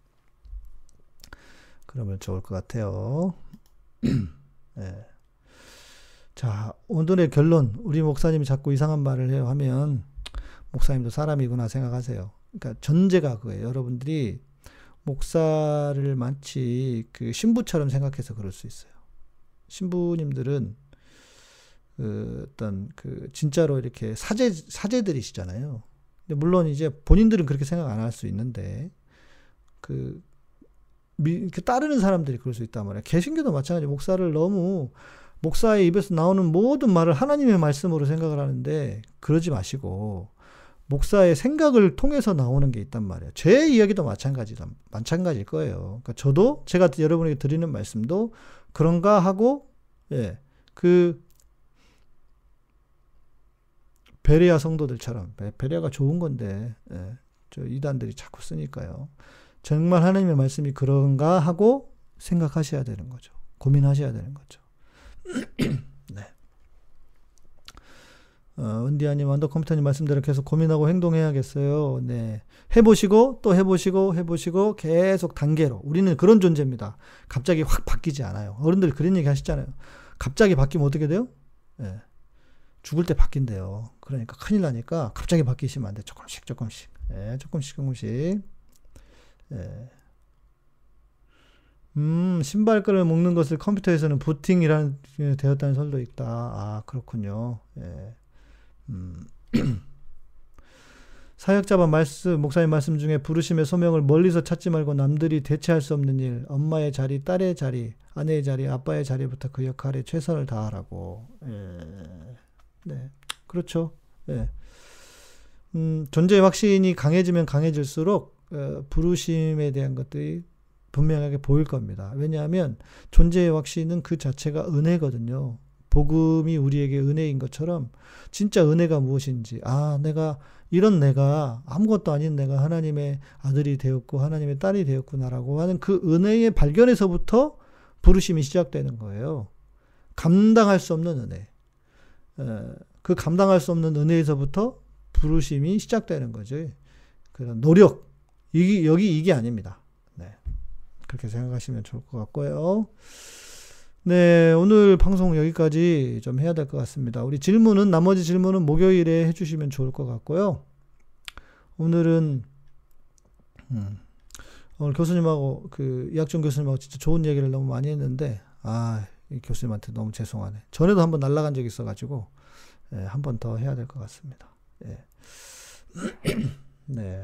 그러면 좋을 것 같아요. 예. 자 오늘의 결론 우리 목사님이 자꾸 이상한 말을 해요 하면 목사님도 사람이구나 생각하세요. 그러니까 전제가 그거예요. 여러분들이 목사를 마치 그 신부처럼 생각해서 그럴 수 있어요. 신부님들은 그 어떤 그 진짜로 이렇게 사제 사제들이시잖아요. 근데 물론 이제 본인들은 그렇게 생각 안 할 수 있는데 그, 미, 그 따르는 사람들이 그럴 수 있단 말이에요. 개신교도 마찬가지. 목사를 너무 목사의 입에서 나오는 모든 말을 하나님의 말씀으로 생각을 하는데 그러지 마시고 목사의 생각을 통해서 나오는 게 있단 말이에요. 제 이야기도 마찬가지다. 마찬가지일 거예요. 그러니까 저도 제가 여러분에게 드리는 말씀도 그런가 하고, 예, 그, 베레아 성도들처럼, 베레아가 좋은 건데, 예, 저 이단들이 자꾸 쓰니까요. 정말 하나님의 말씀이 그런가 하고 생각하셔야 되는 거죠. 고민하셔야 되는 거죠. 어, 은디아님, 완더컴퓨터님 말씀대로 계속 고민하고 행동해야겠어요. 네. 해보시고, 또 해보시고, 해보시고, 계속 단계로. 우리는 그런 존재입니다. 갑자기 확 바뀌지 않아요. 어른들 그런 얘기 하시잖아요. 갑자기 바뀌면 어떻게 돼요? 네. 죽을 때 바뀐대요. 그러니까 큰일 나니까 갑자기 바뀌시면 안 돼. 조금씩, 조금씩. 네, 조금씩, 조금씩. 네. 음, 신발끈을 묶는 것을 컴퓨터에서는 부팅이라는 되었다는 설도 있다. 아, 그렇군요. 예. 음. 사역자반 말씀, 목사님 말씀 중에 부르심의 소명을 멀리서 찾지 말고 남들이 대체할 수 없는 일, 엄마의 자리, 딸의 자리, 아내의 자리, 아빠의 자리부터 그 역할에 최선을 다하라고. 예. 네. 그렇죠. 예. 음, 존재의 확신이 강해지면 강해질수록 어, 부르심에 대한 것들이 분명하게 보일 겁니다. 왜냐하면 존재의 확신은 그 자체가 은혜거든요. 복음이 우리에게 은혜인 것처럼 진짜 은혜가 무엇인지 아 내가 이런 내가 아무것도 아닌 내가 하나님의 아들이 되었고 하나님의 딸이 되었구나라고 하는 그 은혜의 발견에서부터 부르심이 시작되는 거예요. 감당할 수 없는 은혜. 그 감당할 수 없는 은혜에서부터 부르심이 시작되는 거죠. 그런 노력. 이게, 여기 이게 아닙니다. 네. 그렇게 생각하시면 좋을 것 같고요. 네, 오늘 방송 여기까지 좀 해야 될 것 같습니다. 우리 질문은, 나머지 질문은 목요일에 해주시면 좋을 것 같고요. 오늘은, 음, 오늘 교수님하고, 그, 이학종 교수님하고 진짜 좋은 얘기를 너무 많이 했는데, 아, 이 교수님한테 너무 죄송하네. 전에도 한번 날라간 적이 있어가지고, 예, 한번 더 해야 될 것 같습니다. 예. 네.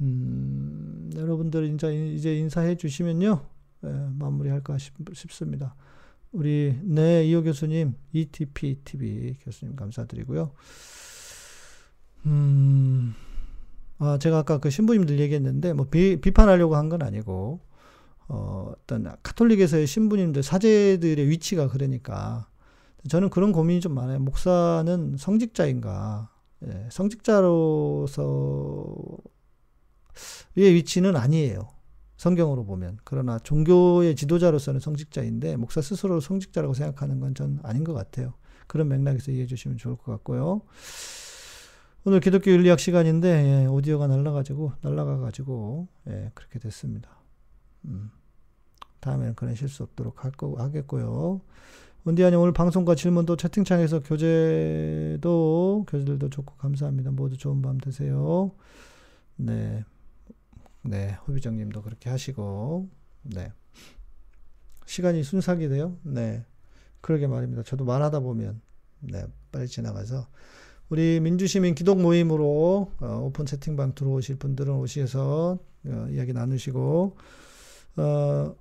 음, 여러분들 이제, 이제 인사해 주시면요. 예, 마무리할까 싶, 습니다 우리, 네, 이호 교수님, ETP TV 교수님 감사드리고요. 음, 아, 제가 아까 그 신부님들 얘기했는데, 뭐, 비, 비판하려고 한 건 아니고, 어, 어떤 카톨릭에서의 신부님들, 사제들의 위치가 그러니까, 저는 그런 고민이 좀 많아요. 목사는 성직자인가? 예, 성직자로서의 위치는 아니에요. 성경으로 보면. 그러나 종교의 지도자로서는 성직자인데, 목사 스스로 성직자라고 생각하는 건 전 아닌 것 같아요. 그런 맥락에서 이해해 주시면 좋을 것 같고요. 오늘 기독교 윤리학 시간인데, 예, 오디오가 날라가지고, 날라가가지고, 예, 그렇게 됐습니다. 음. 다음에는 그런 실수 없도록 할 거, 하겠고요. 원디아님 오늘 방송과 질문도 채팅창에서 교재도 교재들도 좋고 감사합니다. 모두 좋은 밤 되세요. 네. 네, 호비정님도 그렇게 하시고, 네. 시간이 순삭이 돼요? 네. 그러게 말입니다. 저도 말하다 보면, 네, 빨리 지나가서. 우리 민주시민 기독 모임으로 어, 오픈 채팅방 들어오실 분들은 오셔서 어, 이야기 나누시고, 어,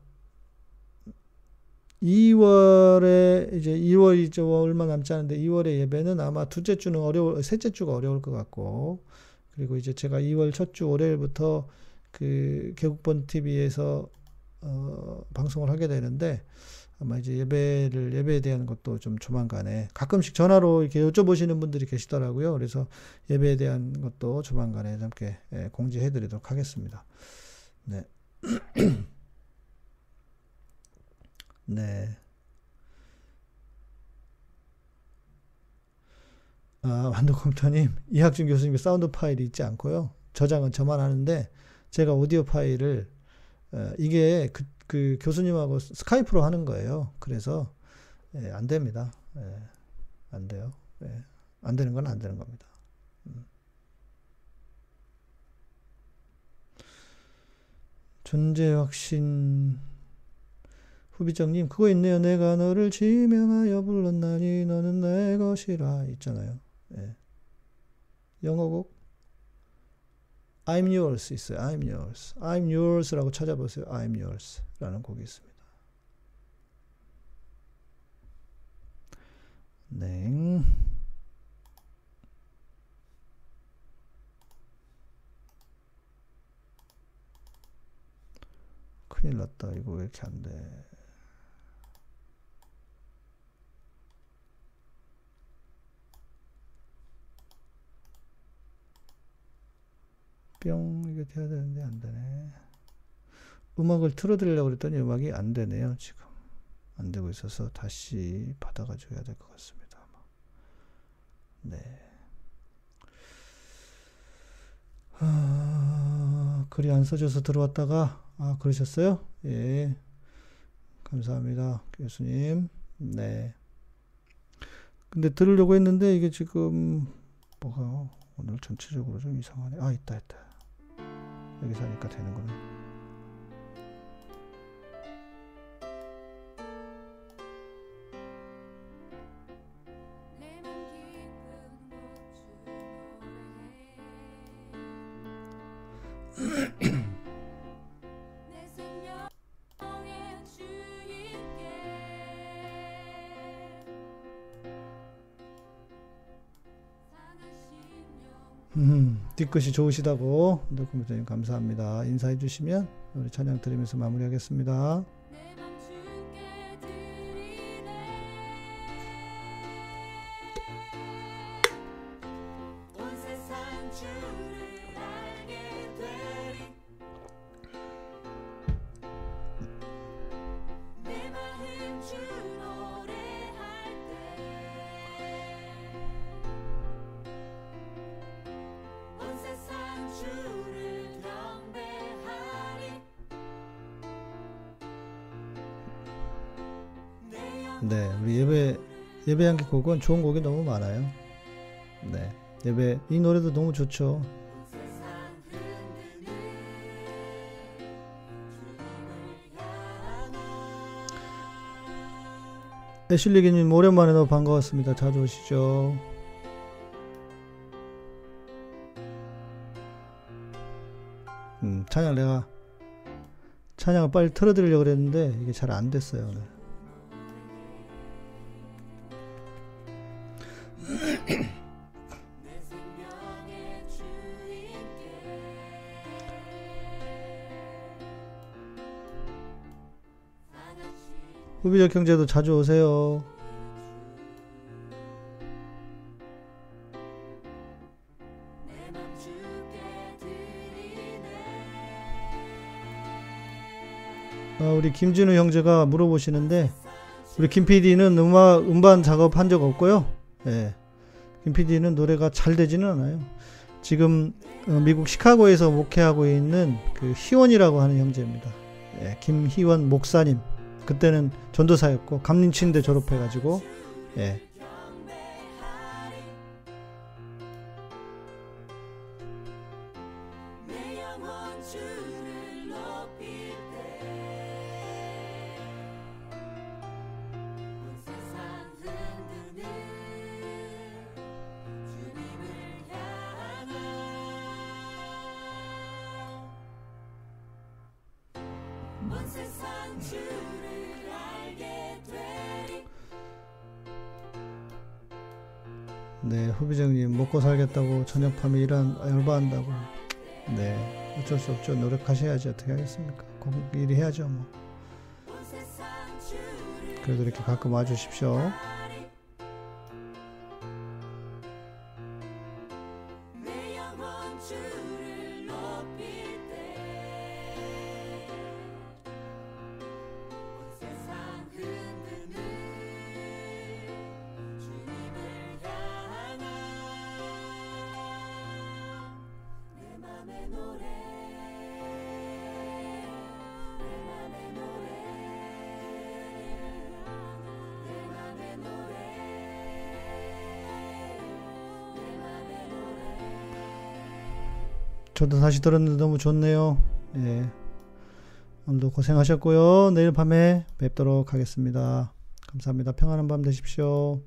2월에 이제 2월이죠 얼마 남지 않은데 2월에 예배는 아마 둘째 주는 어려울 셋째 주가 어려울 것 같고 그리고 이제 제가 2월 첫 주 월요일부터 그 개국본 TV에서 어, 방송을 하게 되는데 아마 이제 예배를 예배에 대한 것도 좀 조만간에 가끔씩 전화로 이렇게 여쭤보시는 분들이 계시더라고요. 그래서 예배에 대한 것도 조만간에 함께 예, 공지해드리도록 하겠습니다. 네. 네. 아, 완도컴퓨터님, 이학준 교수님의 사운드 파일이 있지 않고요. 저장은 저만 하는데, 제가 오디오 파일을, 어, 이게 그, 그, 교수님하고 스카이프로 하는 거예요. 그래서, 예, 안 됩니다. 예, 안 돼요. 예, 안 되는 건 안 되는 겁니다. 음. 존재 확신, 후비정님 그거 있네요. 내가 너를 지명하여 불렀나니 너는 내 것이라 있잖아요. 네. 영어곡 I'm yours 있어요. I'm yours. I'm yours라고 찾아보세요. I'm yours라는 곡이 있습니다. 네. 큰일 났다. 이거 왜 이렇게 안 돼? 뿅 이게 돼야 되는데 안 되네. 음악을 틀어드리려고 그랬더니 음악이 안 되네요. 지금 안 되고 있어서 다시 받아가지고 해야 될 것 같습니다. 네. 아, 글이 안 써져서 들어왔다가 아 그러셨어요? 예. 감사합니다, 교수님. 네. 근데 들으려고 했는데 이게 지금 뭐가 오늘 전체적으로 좀 이상하네. 아 있다 있다. 여기서 하니까 되는구나. 뒤끝이 좋으시다고 네, 컴퓨터님 감사합니다. 인사해 주시면 우리 찬양 드리면서 마무리하겠습니다. 곡은 좋은 곡이 너무 많아요. 네, 예배 이 노래도 너무 좋죠. 향한 애슐리기님 오랜만에 너무 반가웠습니다. 자주 오시죠. 음, 찬양 내가 찬양을 빨리 틀어드리려고 그랬는데 이게 잘 안 됐어요 오늘. 후비적 경제도 자주 오세요. 아, 우리 김진우 형제가 물어보시는데 우리 김 PD는 음악 음반 작업 한 적 없고요. 예. 김 PD는 노래가 잘 되지는 않아요. 지금 어, 미국 시카고에서 목회하고 있는 그 희원이라고 하는 형제입니다. 예, 김희원 목사님. 그때는 전도사였고 감림치인대 졸업해가지고 예, 먹고 살겠다고 밤에 일한 알바한다고. 네 어쩔 수 없죠. 노력하셔야지 어떻게 하겠습니까? 꼭 일이 해야죠 뭐. 그래도 이렇게 가끔 와주십시오. 저도 다시 들었는데 너무 좋네요. 예. 오늘도 고생하셨고요. 내일 밤에 뵙도록 하겠습니다. 감사합니다. 평안한 밤 되십시오.